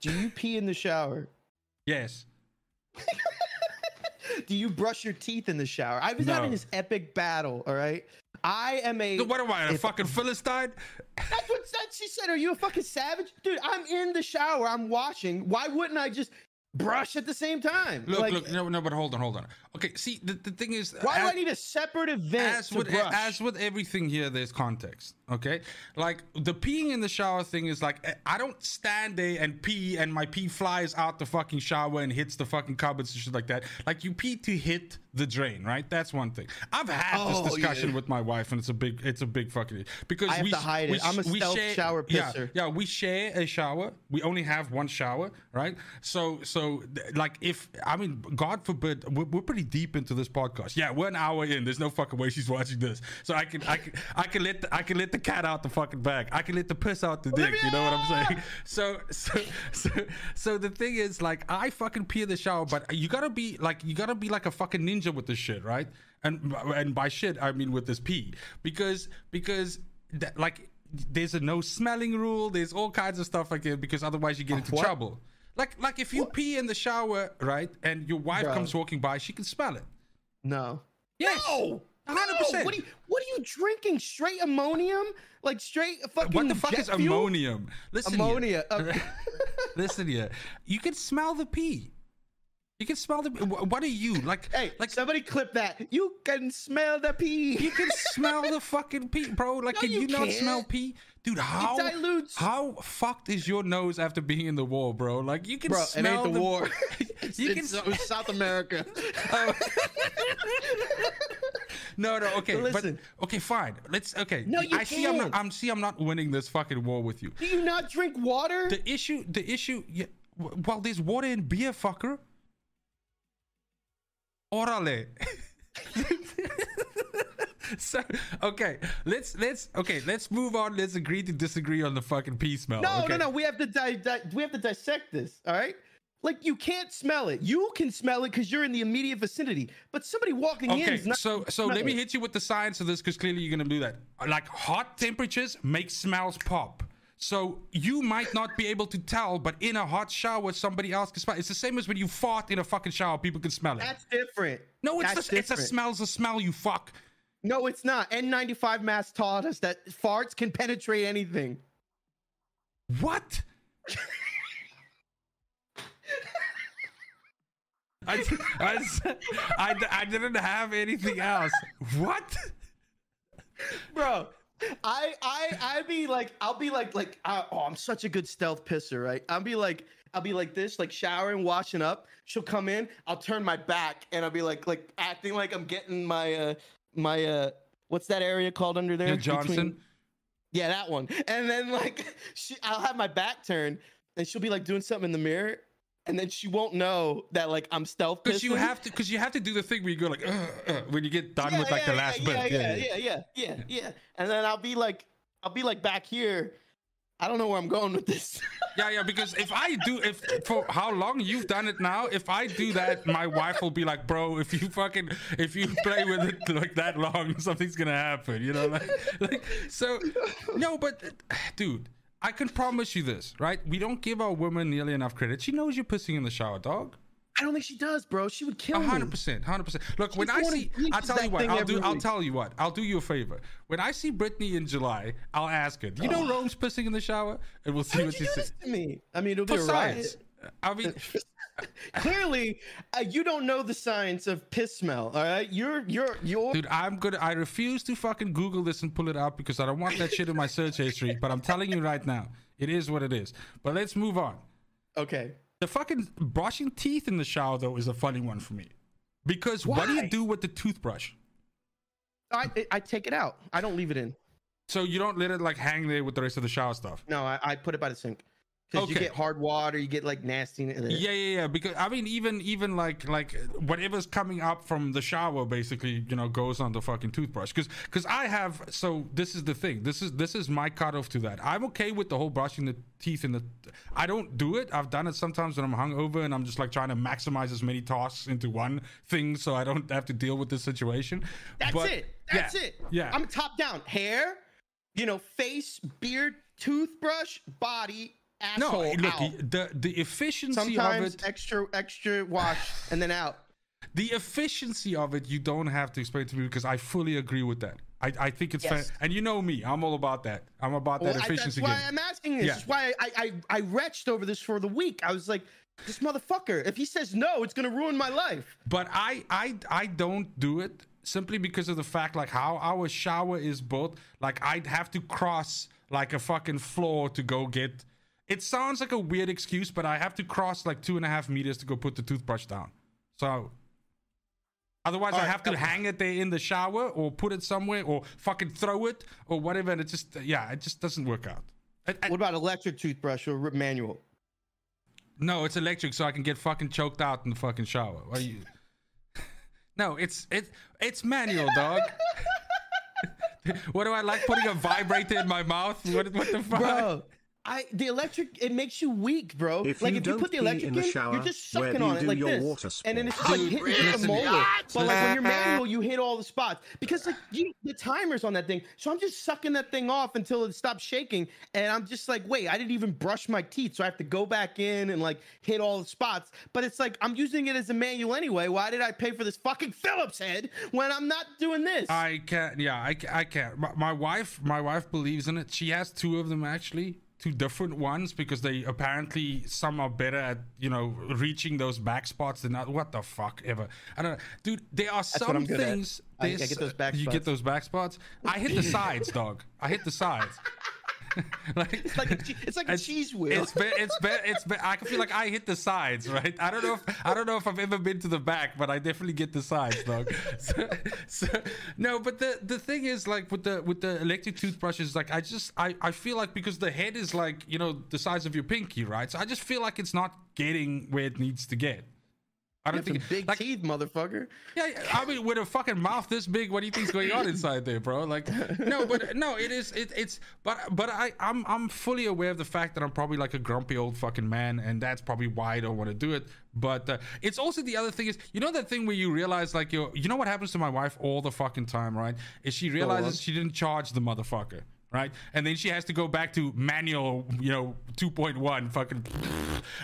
Do you pee in the shower? Yes. Do you brush your teeth in the shower? I was No. having this epic battle, all right? I am a. What am I, a fucking Philistine? That's what that she said. Are you a fucking savage? Dude, I'm in the shower. I'm washing. Why wouldn't I just brush at the same time? Look, Like, look, no, no, but hold on, hold on. Okay, see, the, the thing is, Why do I need a separate event as with brush? as with everything here, there's context. Okay, like the peeing in the shower thing is like eh, I don't stand there and pee and my pee flies out the fucking shower and hits the fucking cupboards and shit like that. Like you pee to hit the drain, right? That's one thing. I've had Oh, this discussion yeah. with my wife, and it's a big, it's a big fucking because I have we to hide we it. I'm a stealth share- shower yeah, pisser. yeah, we share a shower. We only have one shower, right? So, so like, if I mean, God forbid, we're, we're pretty deep into this podcast. Yeah, we're an hour in. There's no fucking way she's watching this. So I can, I can, I can let, the, I can let the cat out the fucking bag. I can let the piss out the dick. You know what I'm saying? So, so, so, so the thing is, like, I fucking pee in the shower, but you gotta be like, you gotta be like a fucking ninja with this shit, right? And and by shit, I mean with this pee, because because that, like there's a no smelling rule. There's all kinds of stuff like that because otherwise you get into what? trouble. Like like if you pee in the shower, right, and your wife comes walking by, she can smell it. No. Yes. No. 100%. What are you What are you drinking? Straight ammonium? Like straight fucking. What the fuck is fuel? ammonium? Listen here. Ammonia. Okay. Listen here. You can smell the pee. You can smell the. What are you like? hey, like somebody clip that. You can smell the pee. You can smell the fucking pee, bro. Like, No, can you, you not smell pee, dude? How dilutes. How fucked is your nose after being in the war, bro? Like, you can Bro, it smell ain't the war. you it's, can. it's South America. Oh. No, no, okay, But but listen. okay, fine. Let's okay. No, you I see. I'm not. I'm see. I'm not winning this fucking war with you. Do you not drink water? The issue. The issue. Yeah. Well, there's water in beer, fucker. Orale. so okay, let's let's okay, let's move on. Let's agree to disagree on the fucking pee smell. no, okay? no, no. We have to di- di- we have to dissect this. All right. Like you can't smell it. You can smell it because you're in the immediate vicinity. But somebody walking in Okay, is not. so so let me it. hit you with the science of this because clearly you're gonna do that. Like hot temperatures make smells pop. So you might not be able to tell, but in a hot shower, somebody else can smell. It's the same as when you fart in a fucking shower, people can smell it. That's different. no, it's That's the, it's a different. smell's a smell. You fuck. No, it's not. N95 mask taught us that farts can penetrate anything. What? I, I, I, I didn't have anything else. What? bro i i I'd be like i'll be like like uh, oh i'm such a good stealth pisser right i'll be like i'll be like this like showering washing up she'll come in i'll turn my back and i'll be like like acting like i'm getting my uh my uh what's that area called under there Your Between- Johnson? yeah that one and then like she i'll have my back turned and she'll be like doing something in the mirror and then she won't know that like i'm stealth Because you have to, because you have to do the thing where you go like, uh, uh, when you get done Yeah, with like yeah, the last yeah, bit. Yeah, yeah, yeah, yeah, yeah, yeah. And then I'll be like, I'll be like back here. I don't know where I'm going with this. Yeah, yeah, because if I do, if for how long you've done it now, if I do that, my wife will be like, "Bro, if you fucking, if you play with it like that long, something's gonna happen." You know, like, like so. No, but dude, I can promise you this, right? We don't give our woman nearly enough credit. She knows you're pissing in the shower, dog. I don't think she does, bro. She would kill A me. hundred percent, hundred percent. Look, when I see, I'll tell you what, I'll do. every I'll tell you what, I'll do you a favor. When I see Brittany in July, I'll ask her. Do you know oh. Rome's pissing in the shower? And we'll see Why what she says. to me? I mean, it'll be For a science. riot. I mean, Clearly, uh, you don't know the science of piss smell. All right, you're you're you're. Dude, I'm gonna. I refuse to fucking Google this and pull it up because I don't want that shit in my search history. But I'm telling you right now, it is what it is. But let's move on. Okay. The fucking brushing teeth in the shower though is a funny one for me, because what do you do with the toothbrush? I I take it out. I don't leave it in. So you don't let it like hang there with the rest of the shower stuff. No, I, I put it by the sink. Because you get hard water, you get like nasty. Yeah, yeah, yeah. Because I mean, even even like like whatever's coming up from the shower, basically, you know, goes on the fucking toothbrush. Because because I have. So this is the thing. This is this is my cutoff to that. I'm okay with the whole brushing the teeth in the. I don't do it. I've done it sometimes when I'm hungover and I'm just like trying to maximize as many tasks into one thing, so I don't have to deal with this situation. That's But, it. That's yeah, it. Yeah. I'm top down. Hair, you know, face, beard, toothbrush, body, no, look, out. the the efficiency Sometimes of it. extra extra wash and then out. the efficiency of it you don't have to explain to me because i fully agree with that i, I think it's fair Yes. and you know me i'm all about that i'm about Well, that I, that's efficiency why game I'm asking this. Yeah. That's why I, I I retched over this for the week. I was like, this motherfucker. If he says no, it's gonna ruin my life. but i i i don't do it simply because of the fact like how our shower is built. Like I'd have to cross like a fucking floor to go get. It sounds like a weird excuse, but I have to cross like two and a half meters to go put the toothbrush down. So otherwise, I have to hang it there in the shower or put it somewhere or fucking throw it or whatever. And it just yeah, it just doesn't work out. I- I- What about electric toothbrush or manual? no, it's electric, so I can get fucking choked out in the fucking shower. Are you? No, it's it it's manual, dog. what do I like putting a vibrator in my mouth? What what the fuck? Bro, I the electric it makes you weak, bro. If like you if you put the electric in the in, you're just sucking you on it like your this, water and then it's just like hitting listen, the molar. But like when you're manual, you hit all the spots because like you, the timer's on that thing. So I'm just sucking that thing off until it stops shaking, and I'm just like, wait, I didn't even brush my teeth, so I have to go back in and like hit all the spots. But it's like I'm using it as a manual anyway. Why did I pay for this fucking Phillips head when I'm not doing this? I can't. Yeah, I, I can't. My, my wife, my wife believes in it. She has two of them actually, two different ones because they apparently some are better at you know reaching those back spots than other. What the fuck ever? I don't know, dude. There are what some I'm good at. things. I- I get those back You spots. get those back spots. I hit the sides, dog. I hit the sides. like, it's like a, it's like a It's- cheese wheel. It's be, it's be, it's be, I can feel like I hit the sides, right? I don't know if I don't know if I've ever been to the back, but I definitely get the sides, dog. So, so no, but the the thing is like with the with the electric toothbrushes, like I just I I feel like because the head is like you know the size of your pinky, right? So I just feel like it's not getting where it needs to get. I don't think big like, teeth, motherfucker. yeah, yeah, I mean, with a fucking mouth this big, what do you think's going on inside there, bro? Like, no, but no, it is, it, it's, but, but I, I'm, I'm fully aware of the fact that I'm probably like a grumpy old fucking man, and that's probably why I don't want to do it. But uh, it's also the other thing is, you know, that thing where you realize, like, you, you know, what happens to my wife all the fucking time, right? Is she realizes she didn't charge the motherfucker. Right, and then she has to go back to manual, you know, 2.1, fucking.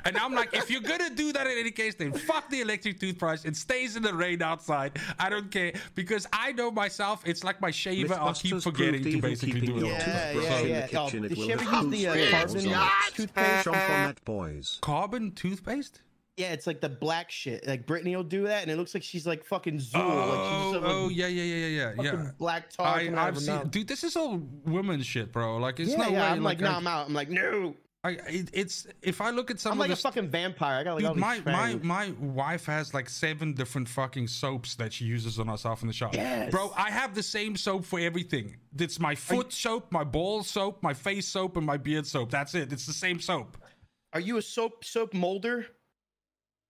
And I'm like, if you're gonna do that in any case, then fuck the electric toothbrush. It stays in the rain outside. I don't care because I know myself. It's like my shaver. I'll keep forgetting to even basically keeping do it. your all. Yeah, yeah, the yeah. Oh, kitchen, it did will she ever have use the uh, carbon stains on it. toothpaste? Jump that, boys. Carbon toothpaste? Yeah, it's like the black shit. Like Brittany will do that, and it looks like she's like fucking Zuul. Oh, like oh, yeah, yeah, yeah, yeah, yeah, black tar. I, I've seen, mouth. dude. This is all woman shit, bro. Like, it's Yeah, no yeah. way. I'm like, no, I, I'm out. I'm like, no. I, it, it's if I look at some I'm like a fucking vampire. I got like all Dude, these my, my my wife has like seven different fucking soaps that she uses on herself in the shower. Yes. Bro, I have the same soap for everything. It's my foot soap, my ball soap, my face soap, and my beard soap. That's it. It's the same soap. Are you a soap soap molder?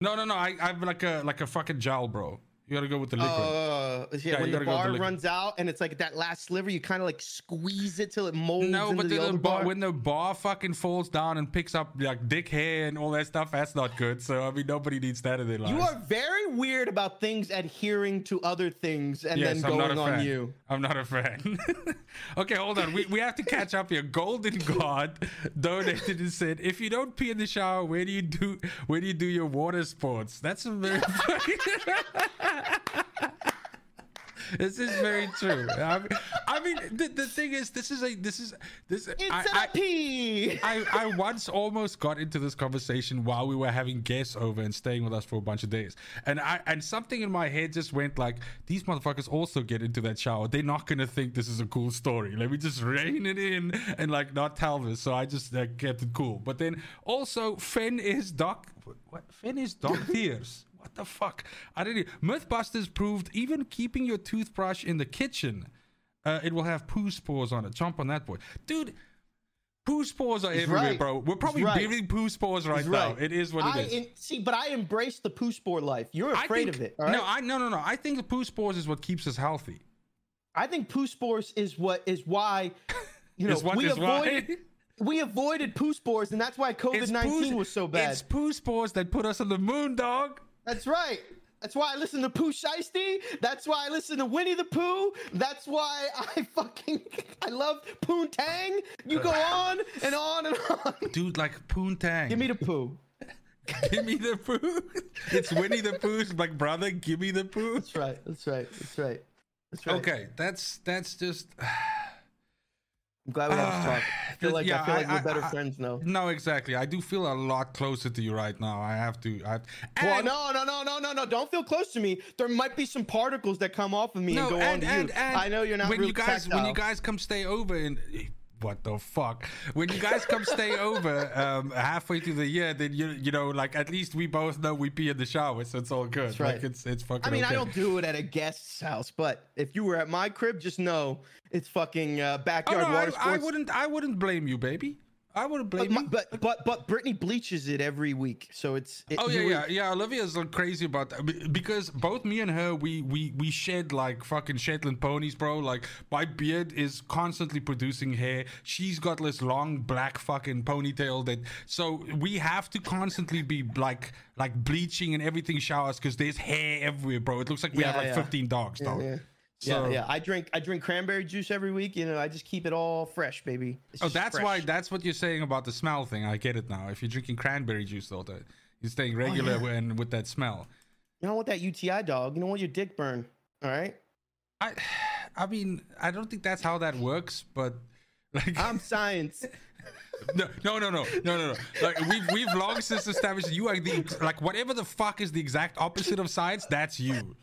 No, no, no. I, I'm like a like a fucking gel, bro. You gotta go with the liquid. Uh, yeah, Yeah, when the with the bar runs out and it's like that last sliver, you kind of like squeeze it till it molds no, into but the the other bar, bar. when the bar fucking falls down and picks up like dick hair and all that stuff, that's not good. So I mean, nobody needs that in their lives. you are very weird about things adhering to other things and Yes, then going on fan. you. I'm not a fan. okay, hold on. We, we have to catch up here. Golden God donated and said, "If you don't pee in the shower, where do you do where do you do your water sports?" That's a very This is very true. I mean, I mean the, the thing is, this is a this is this. It's I, pee. I, I once almost got into this conversation while we were having guests over and staying with us for a bunch of days. And I and something in my head just went like, these motherfuckers also get into that shower. They're not gonna think this is a cool story. Let me just rein it in and like not tell this. So I just uh, kept it cool. But then also Finn is Doc what Fen is Doc Tears. What the fuck? I didn't Mythbusters proved even keeping your toothbrush in the kitchen, uh, it will have poo spores on it. Jump on that boy. Dude, Poo spores are everywhere, right. bro. We're probably right. breathing poo spores right, He's now. right. It is what I it is. in- see, but I embrace the poo spore life. You're afraid think, of it. right? No, I no no no. I think the poo spores is what keeps us healthy. I think poo spores is what is why you know we why? avoided we avoided poo spores, and that's why COVID nineteen was so bad. It's poo spores that put us on the moon, dog. That's right. That's why I listen to Pooh Shiesty. That's why I listen to Winnie the Pooh. That's why I fucking I love Poontang. You go on and on and on. Dude, like Poontang. Give me the Pooh. give me the poo. It's Winnie the Pooh's like brother. Give me the poo. That's right. That's right. That's right. That's right. Okay, that's that's just. I'm glad we have to talk. I feel like Yeah, I feel like I- we're better I- friends now. No, exactly. I do feel a lot closer to you right now. I have to. I have, Well, no, no, no, no, no, no! Don't feel close to me. There might be some particles that come off of me and No, go on to you. I know you're not when you guys when you guys come stay over and what the fuck when you guys come stay over um halfway through the year then you you know like at least we both know we pee in the shower so it's all good That's right. like it's it's fucking I mean, okay. I don't do it at a guest's house, but if you were at my crib, just know it's fucking uh, oh, backyard no, water I, sports. I wouldn't i wouldn't blame you baby i wouldn't blame But, you but but but Brittany bleaches it every week, so it's. It, Oh yeah, you- yeah, yeah. Olivia's like crazy about that because both me and her, we we we shed like fucking Shetland ponies, bro. Like my beard is constantly producing hair. She's got this long black fucking ponytail that, so we have to constantly be like like bleaching and everything showers because there's hair everywhere, bro. It looks like we have like yeah. 15 dogs, dog. Yeah, So- yeah, yeah. I drink I drink cranberry juice every week. You know, I just keep it all fresh, baby. It's Oh, that's fresh. why. That's what you're saying about the smell thing. I get it now. If you're drinking cranberry juice all the, you're staying oh, regular Oh, yeah. and with that smell. You don't want that UTI dog. You don't want your dick burn. All right. I, I mean, I don't think that's how that works, but like, I'm science. no, no, no, no, no, no, no. Like we've we've long since established you are the like whatever the fuck is the exact opposite of science. That's you,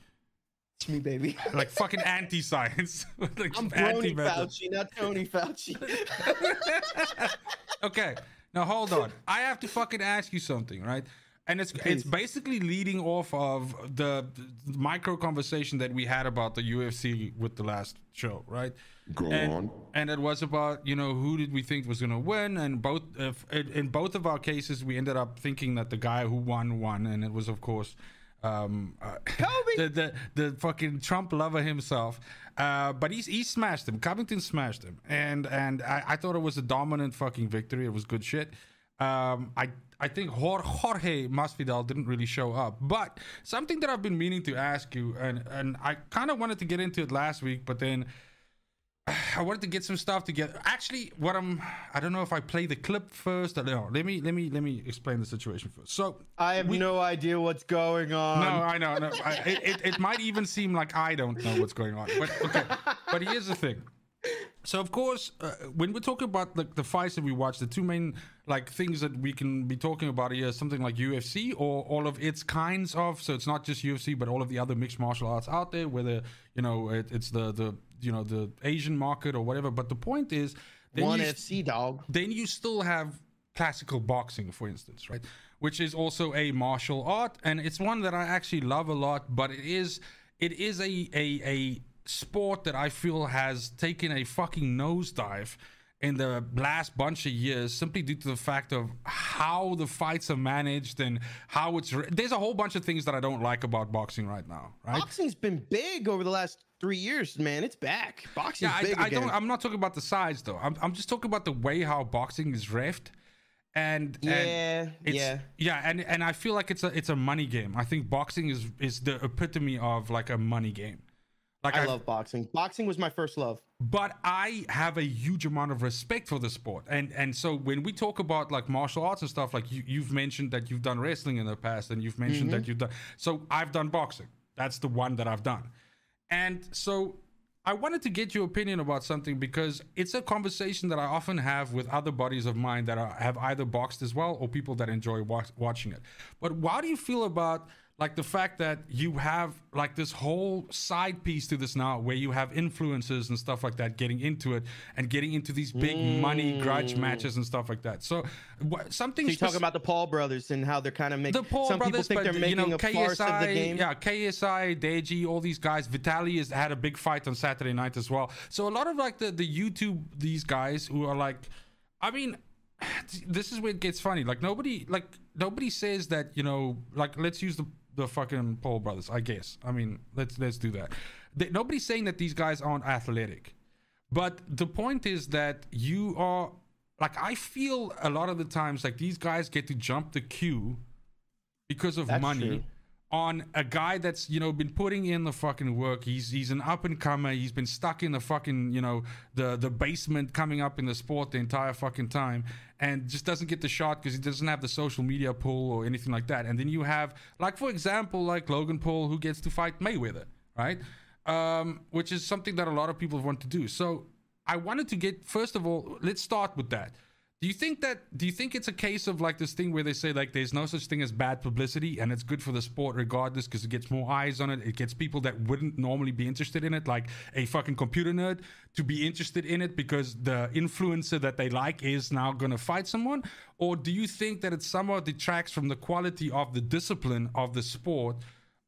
me, baby. like fucking anti-science, like I'm Brony anti-method. Fauci, not Tony Fauci. Okay, now hold on. I have to fucking ask you something, right? And it's it's basically leading off of the, the micro conversation that we had about the UFC with the last show, right? Go and, on. And it was about you know who did we think was gonna win, and both if, in, in both of our cases we ended up thinking that the guy who won won, and it was of course. Um, uh, Colby! the, the the fucking Trump lover himself, uh, but he's he smashed him. Covington smashed him, and and I, I thought it was a dominant fucking victory. It was good shit. Um, I I think Jorge Masvidal didn't really show up, but something that I've been meaning to ask you, and and I kind of wanted to get into it last week, but then I wanted to get some stuff together. Actually, what I'm I don't know if I play the clip first. Or no, let me let me let me explain the situation first. So I have no idea what's going on. no, I know. No, I, it, it, it might even seem like I don't know what's going on. But okay. but here's the thing. So of course, uh, when we're talking about like the fights that we watch, the two main like things that we can be talking about here is something like UFC or all of its kinds of. So it's not just UFC, but all of the other mixed martial arts out there, whether you know it, it's the the you know the Asian market or whatever. But the point is, then One you- FC dog. then you still have classical boxing, for instance, right? Which is also a martial art, and it's one that I actually love a lot. But it is it is a a, a sport that I feel has taken a fucking nosedive in the last bunch of years simply due to the fact of how the fights are managed and how it's re- there's a whole bunch of things that I don't like about boxing right now right Boxing's been big over the last three years, man. It's back. Boxing. yeah, big I, I don't. I'm not talking about the size though. I'm, I'm just talking about the way how boxing is refed, and Yeah, and yeah. yeah, and and I feel like it's a it's a money game. I think boxing is is the epitome of like a money game. Like I love boxing. Boxing was my first love. but I have a huge amount of respect for the sport, and and so when we talk about like martial arts and stuff, like you you've mentioned that you've done wrestling in the past, and you've mentioned that mm-hmm. you've done. So I've done boxing. That's the one that I've done, and so I wanted to get your opinion about something because it's a conversation that I often have with other buddies of mine that are, have either boxed as well or people that enjoy wa- watching it. But how do you feel about like the fact that you have like this whole side piece to this now where you have influencers and stuff like that getting into it and getting into these big money mm. grudge matches and stuff like that. So wh- something So you're talking about the Paul brothers and how they're kind of making. the Paul some brothers, people think they're you making know, a farce of the game. yeah, KSI, Deji, all these guys. Vitali has had a big fight on Saturday night as well. So a lot of like the the YouTube these guys who are like, I mean, this is where it gets funny. Like nobody like nobody says that you know like let's use the the fucking Paul brothers. I guess. I mean let's let's do that. They, nobody's saying that these guys aren't athletic. But the point is that you are like I feel a lot of the times like these guys get to jump the queue because of That's money true. On a guy that's you know been putting in the fucking work. He's he's an up and comer. He's been stuck in the fucking you know the the basement coming up in the sport the entire fucking time and just doesn't get the shot because he doesn't have the social media pull or anything like that. And then you have like for example like Logan Paul who gets to fight Mayweather, right? Um, which is something that a lot of people want to do. So I wanted to get first of all, let's start with that. Do you think that do you think it's a case of like this thing where they say like there's no such thing as bad publicity and it's good for the sport regardless because it gets more eyes on it. It gets people that wouldn't normally be interested in it, like a fucking computer nerd, to be interested in it because the influencer that they like is now gonna fight someone? Or do you think that it somewhat detracts from the quality of the discipline of the sport?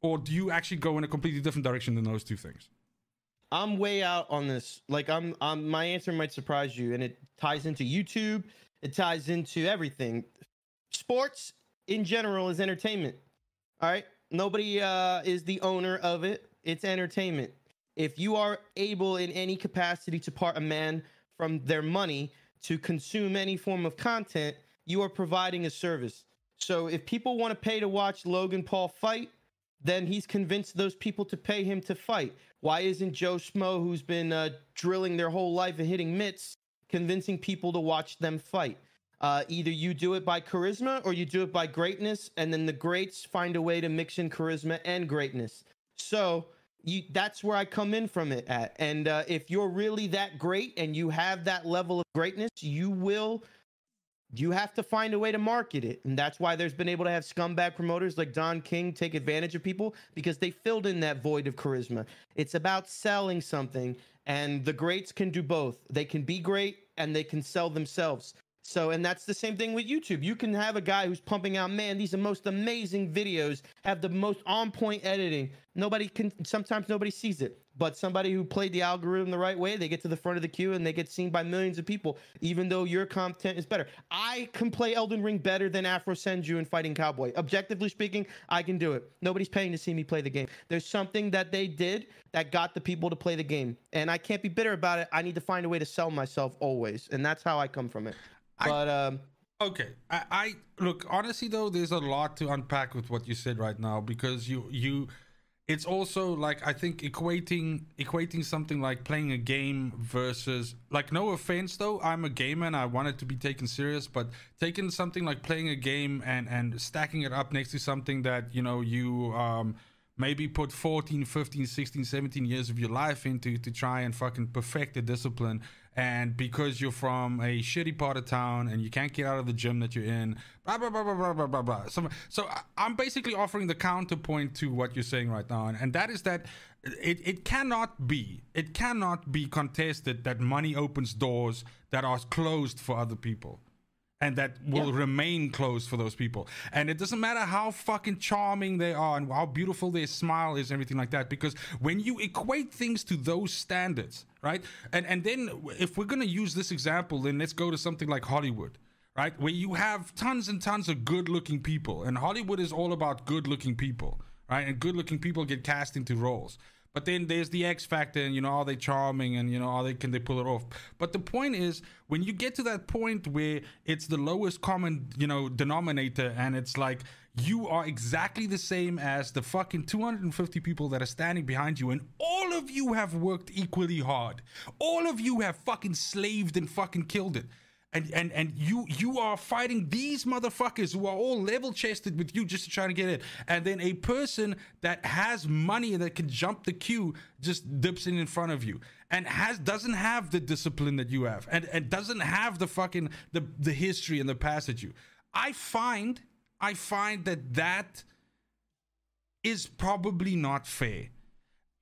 Or do you actually go in a completely different direction than those two things? I'm way out on this. Like I'm, I'm my answer might surprise you, and it ties into YouTube. It ties into everything. Sports in general is entertainment. All right. Nobody uh, is the owner of it. It's entertainment. If you are able in any capacity to part a man from their money to consume any form of content, you are providing a service. So if people want to pay to watch Logan Paul fight, then he's convinced those people to pay him to fight. Why isn't Joe Schmo, who's been uh, drilling their whole life and hitting mitts, convincing people to watch them fight? Uh, either you do it by charisma or you do it by greatness, and then the greats find a way to mix in charisma and greatness. So you, that's where I come in from it at. And uh, if you're really that great and you have that level of greatness, you will you have to find a way to market it. And that's why there's been able to have scumbag promoters like Don King take advantage of people because they filled in that void of charisma. It's about selling something, and the greats can do both. They can be great and they can sell themselves. So, and that's the same thing with YouTube. You can have a guy who's pumping out, man, these are most amazing videos, have the most on point editing. Nobody can, sometimes nobody sees it, but somebody who played the algorithm the right way, they get to the front of the queue and they get seen by millions of people, even though your content is better. I can play Elden Ring better than Afro Senju in Fighting Cowboy. Objectively speaking, I can do it. Nobody's paying to see me play the game. There's something that they did that got the people to play the game. And I can't be bitter about it. I need to find a way to sell myself always. And that's how I come from it. I- But um, Okay, I, I look honestly though. There's a lot to unpack with what you said right now because you you, it's also like I think equating equating something like playing a game versus like no offense though. I'm a gamer and I want it to be taken serious, but taking something like playing a game and and stacking it up next to something that you know you um maybe put 14 15 16 17 years of your life into to try and fucking perfect the discipline. And because you're from a shitty part of town and you can't get out of the gym that you're in blah blah blah blah blah blah blah, blah. so, so i'm basically offering the counterpoint to what you're saying right now. And, and that is that it, it cannot be it cannot be contested that money opens doors that are closed for other people and that will remain closed for those people. And it doesn't matter how fucking charming they are and how beautiful their smile is and everything like that. Because when you equate things to those standards, right? And and then if we're gonna use this example, then let's go to something like Hollywood. Right, where you have tons and tons of good-looking people, and Hollywood is all about good-looking people, right? And good-looking people get cast into roles. But then there's the X factor, and you know, are they charming, and you know, are they can they pull it off? But the point is, when you get to that point where it's the lowest common, you know, denominator, and it's like you are exactly the same as the fucking 250 people that are standing behind you, and all of you have worked equally hard. All of you have fucking slaved and fucking killed it and and and you you are fighting these motherfuckers who are all level chested with you just to try to get it and then a person that has money and that can jump the queue just dips in in front of you and has doesn't have the discipline that you have and and doesn't have the fucking the the history and the past that you. I find i find that that is probably not fair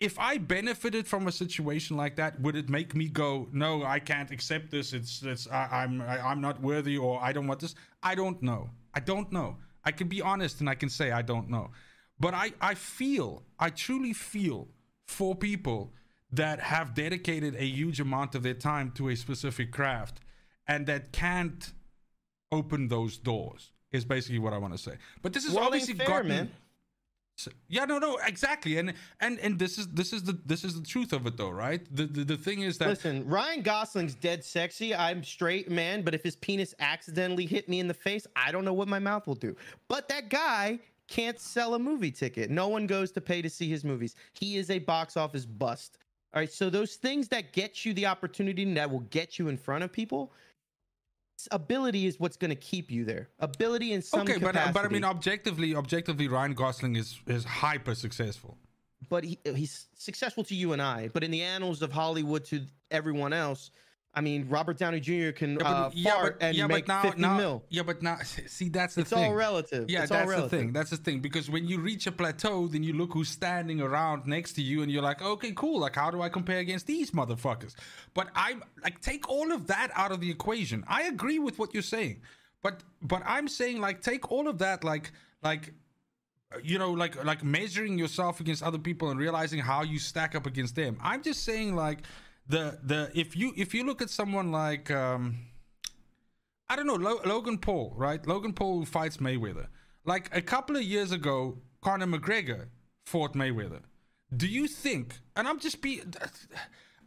if I benefited from a situation like that, would it make me go, no, I can't accept this. It's, it's, I, I'm, I, I'm not worthy, or I don't want this. I don't know. I don't know. I can be honest and I can say I don't know. But I, I feel, I truly feel for people that have dedicated a huge amount of their time to a specific craft and that can't open those doors. Is basically what I want to say. But this is obviously fair, gotten, man. So- yeah, no, no, exactly, and and and this is this is the this is the truth of it, though, right? The the, the thing is that Listen, Ryan Gosling's dead sexy. I'm straight man, but if his penis accidentally hit me in the face, I don't know what my mouth will do. But that guy can't sell a movie ticket. No one goes to pay to see his movies. He is a box office bust. All right, so those things that get you the opportunity and that will get you in front of people, ability is what's going to keep you there. Ability in some okay, but uh, but I mean, objectively, objectively, Ryan Gosling is is hyper successful, but he, he's successful to you and I. But in the annals of Hollywood to everyone else, I mean, Robert Downey Jr. can uh, fart and make now, 50 now, mil. yeah, but now, see, that's the It's thing. It's all relative. Yeah, It's that's relative. the thing. That's the thing. Because when you reach a plateau, then you look who's standing around next to you, and you're like, okay, cool. Like, how do I compare against these motherfuckers? But I'm like, take all of that out of the equation. I agree with what you're saying, but but I'm saying like, take all of that, like like you know like like measuring yourself against other people and realizing how you stack up against them i'm just saying like the the if you if you look at someone like um i don't know Lo- logan paul right? Logan paul who fights mayweather. Like a couple of years ago conor mcgregor fought mayweather. Do you think and i'm just be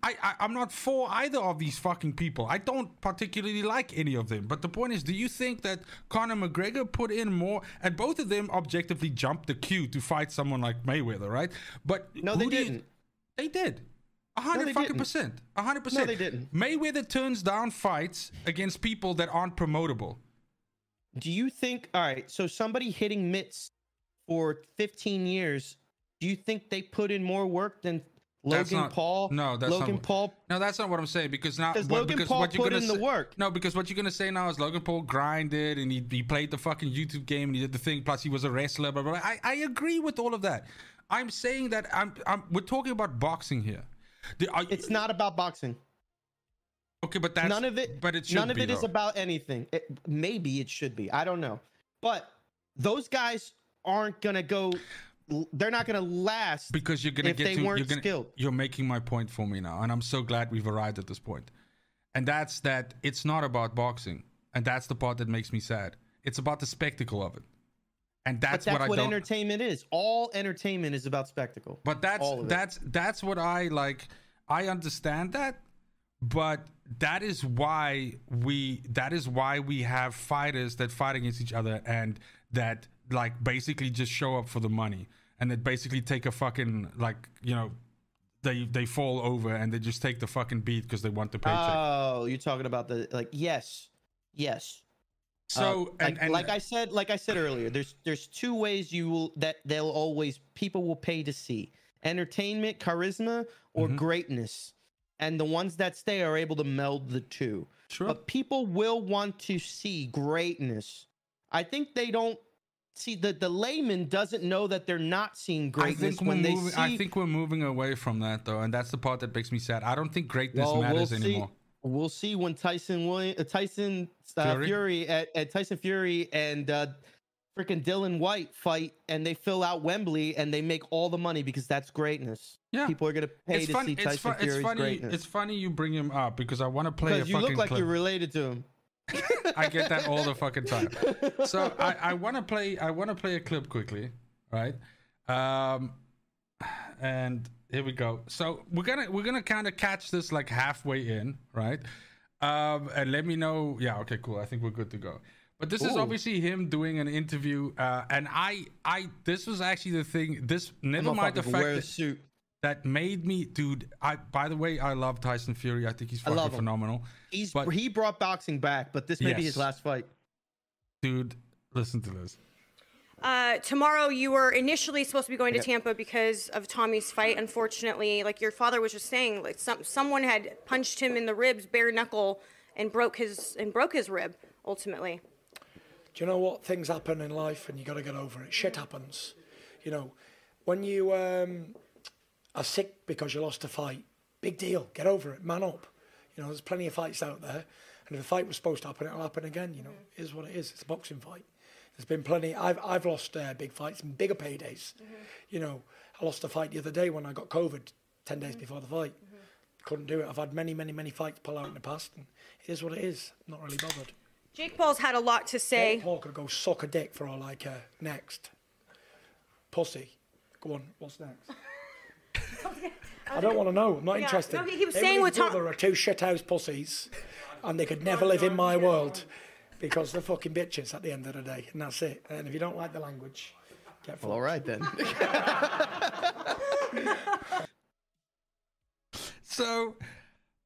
I, I i'm not for either of these fucking people. I don't particularly like any of them. But the point is do you think that conor mcgregor put in more and both of them objectively jumped the queue to fight someone like mayweather right? But No, they didn't. they did a hundred no, fucking percent. a hundred percent No, they didn't. mayweather turns down fights against people that aren't promotable Do you think? All right, so somebody hitting mitts for 15 years, do you think they put in more work than Logan not- Paul? no, that's not Logan what- Paul. No, that's not what I'm saying because now Because what- Logan because Paul what you're put gonna in the say- work. No, because what you're gonna say now is Logan Paul grinded and he, he played the fucking YouTube game and he did the thing. Plus, he was a wrestler. Blah, blah, blah. I I agree with all of that. I'm saying that I'm, I'm we're talking about boxing here. It's not about boxing. okay, but that's none of it. But it should none of be, it is though. about anything. It, maybe it should be. I don't know. But those guys aren't gonna go. They're not gonna last. because you're gonna get they to weren't you're gonna, skilled. You're making my point for me now, and I'm so glad we've arrived at this point. And that's that it's not about boxing, and that's the part that makes me sad. It's about the spectacle of it, and that's, that's what I what entertainment is. All entertainment is about spectacle. But that's All of it. that's that's what I like. I understand that, but that is why we that is why we have fighters that fight against each other and that like basically just show up for the money and that basically take a fucking like you know they they fall over and they just take the fucking beat because they want the paycheck. Oh, you're talking about the like yes, yes. So Uh, and, like, and like I said, like I said earlier, there's there's two ways you will that they'll always people will pay to see entertainment, charisma, or Mhm. greatness, and the ones that stay are able to meld the two. sure. But people will want to see greatness. I think they don't see the the layman doesn't know that they're not seeing greatness when they moving. see. I think we're moving away from that though, and that's the part that makes me sad. I don't think greatness Well, we'll matters see. anymore. We'll see when Tyson William, uh, Tyson uh, Fury? Fury, at, at Tyson Fury and uh, freaking Dillian Whyte fight, and they fill out Wembley, and they make all the money because that's greatness. Yeah. people are gonna pay it's to fun, see it's, Tyson it's Fury's funny. greatness. It's funny you bring him up because I want to play a because you look like clip. you're related to him. I get that all the fucking time. So I, I want to play. I want to play a clip quickly, right? Um, and here we go. So we're gonna we're gonna kind of catch this like halfway in, right? Um, and let me know. Yeah, okay, cool. I think we're good to go. But this is obviously him doing an interview, uh, and I, I, this was actually the thing. This never mind the fact that, suit. that made me, dude. I, by the way, I love Tyson Fury. I think he's I fucking phenomenal, He's but- he brought boxing back, but this may be his last fight. dude. Listen to this. Uh, tomorrow, you were initially supposed to be going to Tampa because of Tommy's fight. Unfortunately, like your father was just saying, like some someone had punched him in the ribs, bare knuckle, and broke his and broke his rib. Ultimately, Do you know what? Things happen in life and you got to get over it. Shit happens. You know, when you um, are sick because you lost a fight, big deal. Get over it. Man up. You know, there's plenty of fights out there. And if a fight was supposed to happen, it'll happen again. You know, it is what it is. It's a boxing fight. There's been plenty. I've, I've lost uh, big fights and bigger paydays. Mm-hmm. You know, I lost a fight the other day when I got COVID 10 days mm-hmm. before the fight. Mm-hmm. Couldn't do it. I've had many, many, many fights pull out in the past. And it is what it is. Not really bothered. Jake Paul's had a lot to say. Jake Paul could go suck a dick for all I care. Next. Pussy. Go on, what's next? I don't want to know. I'm not Yeah, interested. no, he- was Him saying and with Tom- are two shithouse pussies, and they could never live in my world because they're fucking bitches at the end of the day, and that's it. And if you don't like the language, get Well, all right then. So,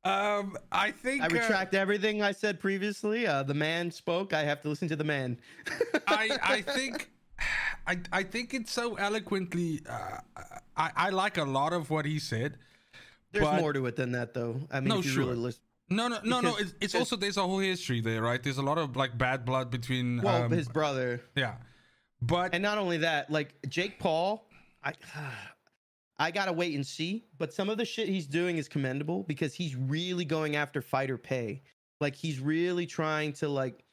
um, I think I uh, retract everything I said previously. Uh, the man spoke. I have to listen to the man. I I think I I think it's so eloquently. Uh, I I like a lot of what he said. There's but- more to it than that, though. I mean, No, if you sure. really listen. No, no, no, no. It's, it's also there's a whole history there, right? There's a lot of like bad blood between. Well, um, his brother, yeah, but and not only that, like Jake Paul, I, I gotta wait and see. But some of the shit he's doing is commendable because he's really going after fighter pay. Like he's really trying to like,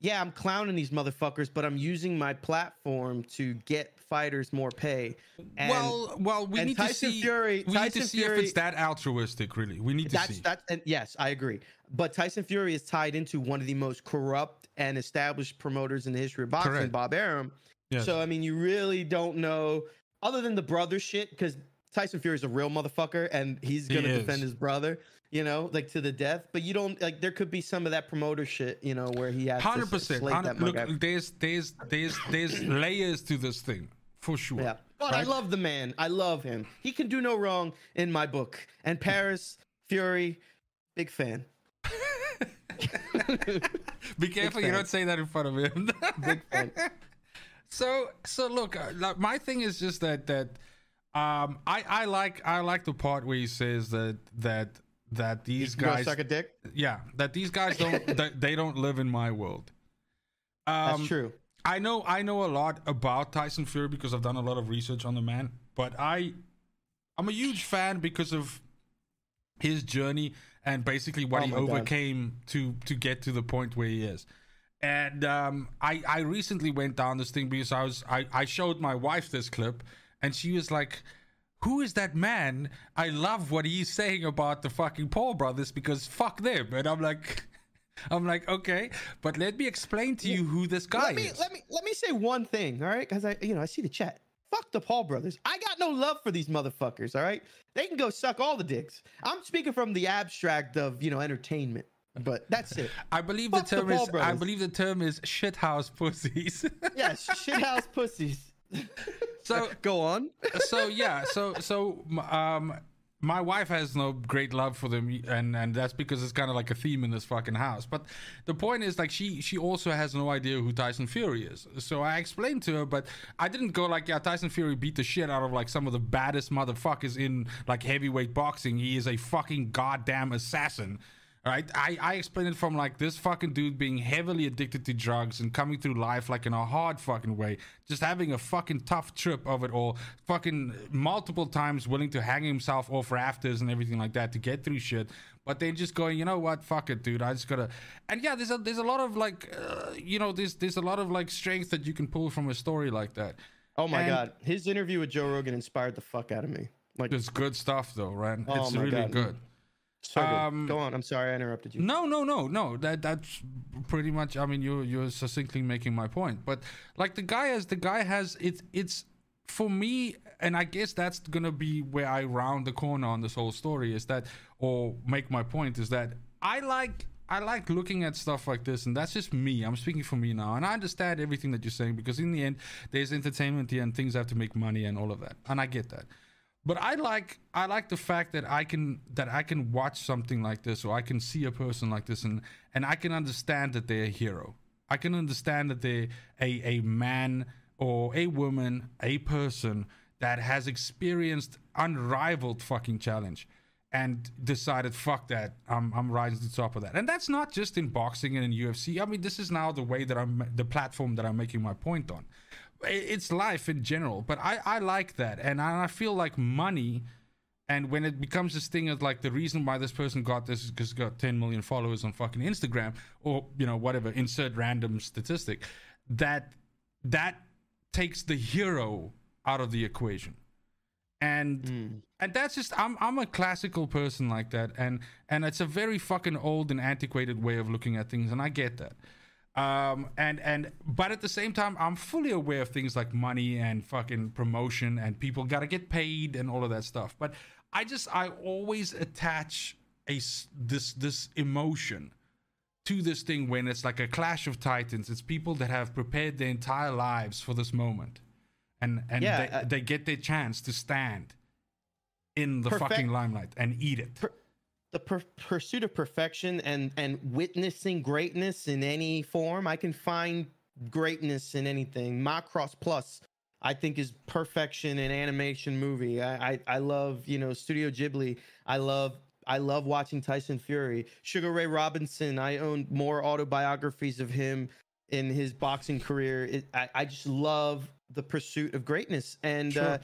yeah, I'm clowning these motherfuckers, but I'm using my platform to get fighters more pay. And well, well, we need Tyson to see. Fury- we Tyson need to see Fury- if it's that altruistic. Really, we need to that's see. that's and yes, I agree. But Tyson Fury is tied into one of the most corrupt and established promoters in the history of boxing, Correct. Bob Arum. Yes. So I mean, you really don't know, other than the brother shit, because Tyson Fury is a real motherfucker and he's gonna is. defend his brother, you know, like to the death. But you don't like there could be some of that promoter shit, you know, where he has hundred percent. Look, there's there's there's there's layers to this thing for sure. Yeah. But I love the man. I love him. He can do no wrong in my book. And Paris Fury, big fan. Be careful you fan. don't say that in front of him. Big fan. so so look, uh, like, my thing is just that that um I I like I like the part where he says that that that these guys suck a dick. yeah that these guys don't that they don't live in my world. Um, That's true. I know I know a lot about Tyson Fury because I've done a lot of research on the man, but I I'm a huge fan because of his journey and basically what Oh he my God. overcame to to get to the point where he is. And um, I I recently went down this thing because I was I I showed my wife this clip and she was like. Who is that man? I love what he's saying about the fucking Paul brothers because fuck them. And I'm like, I'm like, okay, but let me explain to you who this guy Let me is. let me let me say one thing, all right? Because I you know I see the chat. Fuck the Paul brothers. I got no love for these motherfuckers. All right, they can go suck all the dicks. I'm speaking from the abstract of you know entertainment, but that's it. I believe Fuck the the term Paul is. I believe the term is shithouse pussies. Yes, shithouse pussies. so Go on. so yeah. So so um, my wife has no great love for them, and and that's because it's kind of like a theme in this fucking house. But the point is, like, she she also has no idea who Tyson Fury is. So I explained to her, but I didn't go like, yeah, Tyson Fury beat the shit out of like some of the baddest motherfuckers in like heavyweight boxing. He is a fucking goddamn assassin. Right, I, I explained it from like this fucking dude being heavily addicted to drugs and coming through life like in a hard fucking way, just having a fucking tough trip of it all, fucking multiple times willing to hang himself off rafters and everything like that to get through shit, but then just going, you know what, fuck it, dude, I just gotta. And yeah, there's a there's a lot of like, uh, you know, there's there's a lot of like strength that you can pull from a story like that. Oh my And- god, his interview with Joe Rogan inspired the fuck out of me. Like It's good stuff though, right? Oh it's really God. good. Um, Go on. I'm sorry I interrupted you. No, no, no, no. That that's pretty much. I mean, you're you're succinctly making my point. But like the guy has the guy has it's it's for me, and I guess that's gonna be where I round the corner on this whole story. Is that or make my point is that I like. I like looking at stuff like this, and that's just me. I'm speaking for me now, and I understand everything that you're saying because in the end, there's entertainment here, and things have to make money and all of that, and I get that but i like i like the fact that i can that i can watch something like this or i can see a person like this and and i can understand that they're a hero. I can understand that they're a a man or a woman a person that has experienced unrivaled fucking challenge and decided fuck that i'm i'm rising to the top of that. And that's not just in boxing and in ufc i mean this is now the way that i'm the platform that i'm making my point on it's life in general but i i like that. And i I feel like money and when it becomes this thing of like the reason why this person got this is because got 10 million followers on fucking instagram or you know whatever insert random statistic that that takes the hero out of the equation. And hmm. and that's just I'm I'm a classical person like that and and it's a very fucking old and antiquated way of looking at things and I get that um and and but at the same time I'm fully aware of things like money and fucking promotion and people got to get paid and all of that stuff. But I just I always attach a this this emotion to this thing when it's like a clash of titans. It's people that have prepared their entire lives for this moment. And and Yeah, they, uh, they get their chance to stand in the Perfect- fucking limelight and eat it the per- pursuit of perfection and and witnessing greatness in any form i can find greatness in anything macross plus I think is perfection in animation movie. I, I I love you know Studio Ghibli. I love I love watching Tyson Fury, Sugar Ray Robinson. I own more autobiographies of him in his boxing career. It, I I just love the pursuit of greatness and. Sure. Uh,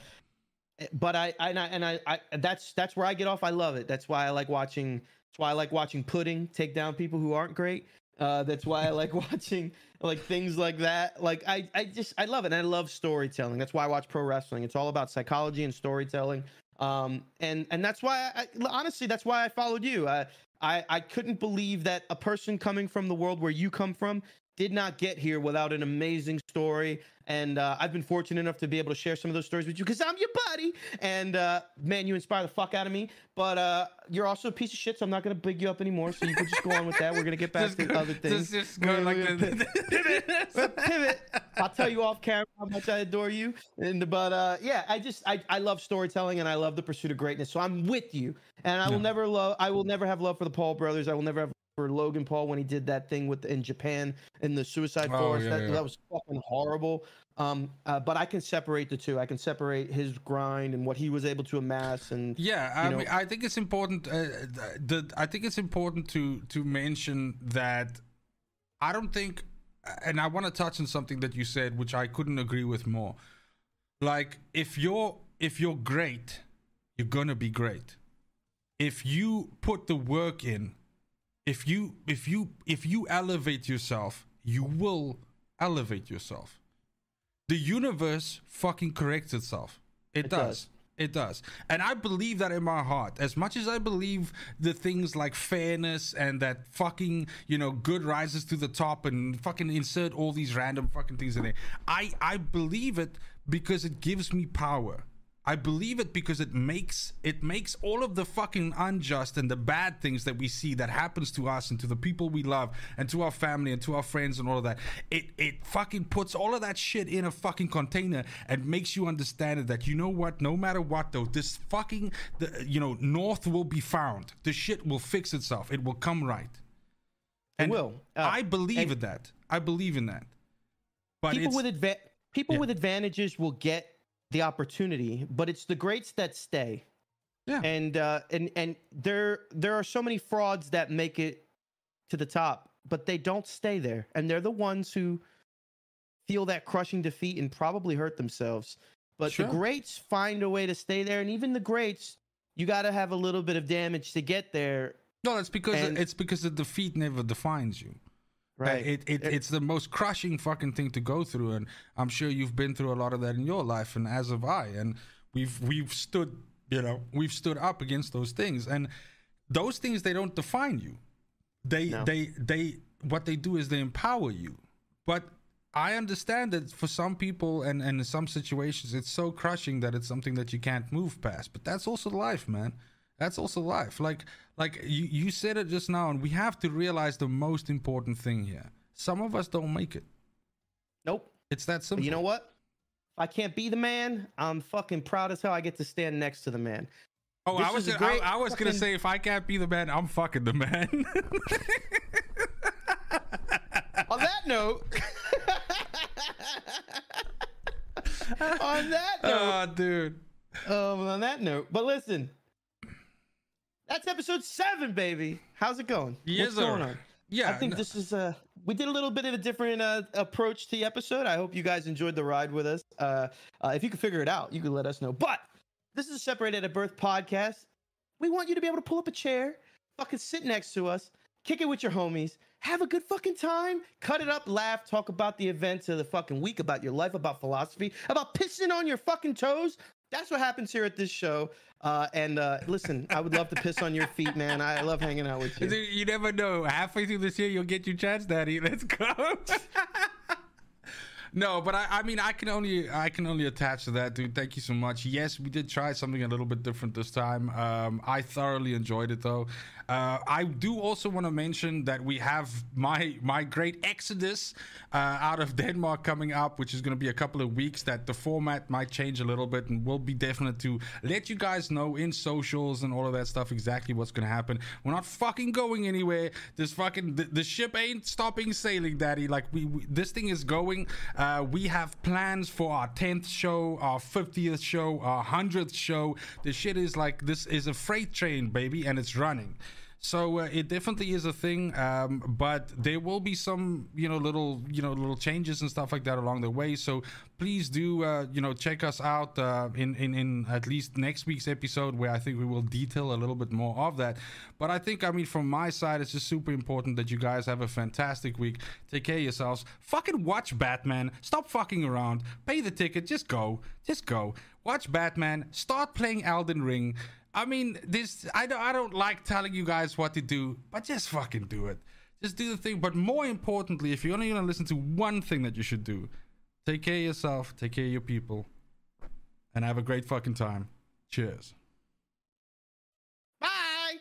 but I, I and I and I, I that's that's where I get off. I love it. That's why I like watching. That's why I like watching Pudding take down people who aren't great. Uh, that's why I like watching like things like that. Like I, I just I love it. And I love storytelling. That's why I watch pro wrestling. It's all about psychology and storytelling. Um, and and that's why I, honestly that's why I followed you. I, I I couldn't believe that a person coming from the world where you come from did not get here without an amazing story. And uh, I've been fortunate enough to be able to share some of those stories with you because I'm your buddy. And uh, man, you inspire the fuck out of me. But uh, you're also a piece of shit, so I'm not going to big you up anymore. So you can just go on with that. We're going to get back Just to go- other things. just- just go like the- pivot. pivot. I'll tell you off camera how much I adore you. And but uh, yeah, I just I, I love storytelling and I love the pursuit of greatness. So I'm with you. And I will never love I will never have love for the Paul brothers. I will never have for Logan Paul when he did that thing with in Japan in the Suicide Oh, Forest. yeah, that, yeah. that was fucking horrible. Um, uh, but I can separate the two. I can separate his grind and what he was able to amass. And Yeah, I you know- mean, I think it's important. Uh, the I think it's important to to mention that I don't think, and I want to touch on something that you said, which I couldn't agree with more. Like, if you're if you're great, you're gonna be great. If you put the work in, if you if you if you elevate yourself, you will elevate yourself. The universe fucking corrects itself. It, It does. does. It does. And I believe that in my heart. As much as I believe the things like fairness and that fucking, you know, good rises to the top and fucking insert all these random fucking things in there. I I believe it because it gives me power. I believe it because it makes it makes all of the fucking unjust and the bad things that we see that happens to us and to the people we love and to our family and to our friends and all of that. It it fucking puts all of that shit in a fucking container and makes you understand it that you know what, no matter what though, this fucking the you know north will be found. The shit will fix itself. It will come right. It will. Uh, I believe and- in that. I believe in that. But people with adva- people Yeah. with advantages will get the opportunity, but it's the greats that stay. Yeah. And uh, and and there there are so many frauds that make it to the top, but they don't stay there, and they're the ones who feel that crushing defeat and probably hurt themselves. But Sure. the greats find a way to stay there, and even the greats, you got to have a little bit of damage to get there, no, it's because and- it's because the defeat never defines you. Right? It, it, It- it's the most crushing fucking thing to go through, and I'm sure you've been through a lot of that in your life, and as have I. And we've we've stood, you know, we've stood up against those things, and those things they don't define you. They No. they they what they do is they empower you. But I understand that for some people and, and in some situations it's so crushing that it's something that you can't move past. But that's also life, man. That's also life. Like like you, you said it just now, and we have to realize the most important thing here. Some of us don't make it. nope. It's that But simple. you know what? If I can't be the man, I'm fucking proud as hell. I get to stand next to the man. oh, this I was gonna, I, I was gonna say if I can't be the man, I'm fucking the man. On that note, on that note, oh, dude. um, on that note, but listen, that's episode seven, baby. How's it going? Yes, What's going on? Yeah, I think no- this is uh we did a little bit of a different uh, approach to the episode. I hope you guys enjoyed the ride with us. Uh, uh, if you can figure it out, you can let us know. But this is a separated at birth podcast. We want you to be able to pull up a chair, fucking sit next to us, kick it with your homies, have a good fucking time, cut it up, laugh, talk about the events of the fucking week, about your life, about philosophy, about pissing on your fucking toes. That's what happens here at this show. Uh, and uh, listen, I would love to piss on your feet, man. I love hanging out with you. You never know. Halfway through this year, you'll get your chance, Daddy. Let's go. no, but I, I mean, I can only, I can only attach to that, dude. Thank you so much. Yes, we did try something a little bit different this time. Um, I thoroughly enjoyed it, though. Uh, I do also want to mention that we have my my great exodus uh, out of Denmark coming up, which is going to be a couple of weeks. That the format might change a little bit, and we'll be definite to let you guys know in socials and all of that stuff exactly what's going to happen. We're not fucking going anywhere. This fucking the, the ship ain't stopping sailing, Daddy. Like we, we this thing is going. Uh, we have plans for our 10th show, our 50th show, our 100th show. The shit is like this is a freight train, baby, and it's running. So uh, it definitely is a thing, um, but there will be some, you know, little, you know, little changes and stuff like that along the way. So please do, uh, you know, check us out uh, in, in in at least next week's episode, where I think we will detail a little bit more of that. But I think, I mean, from my side, it's just super important that you guys have a fantastic week. Take care of yourselves. Fucking watch Batman. Stop fucking around. Pay the ticket. Just go. Just go. Watch Batman. Start playing Elden Ring. I mean, this I don't I don't like telling you guys what to do, but just fucking do it. Just do the thing. But more importantly, if you're only gonna listen to one thing that you should do, take care of yourself, take care of your people, and have a great fucking time. Cheers. Bye.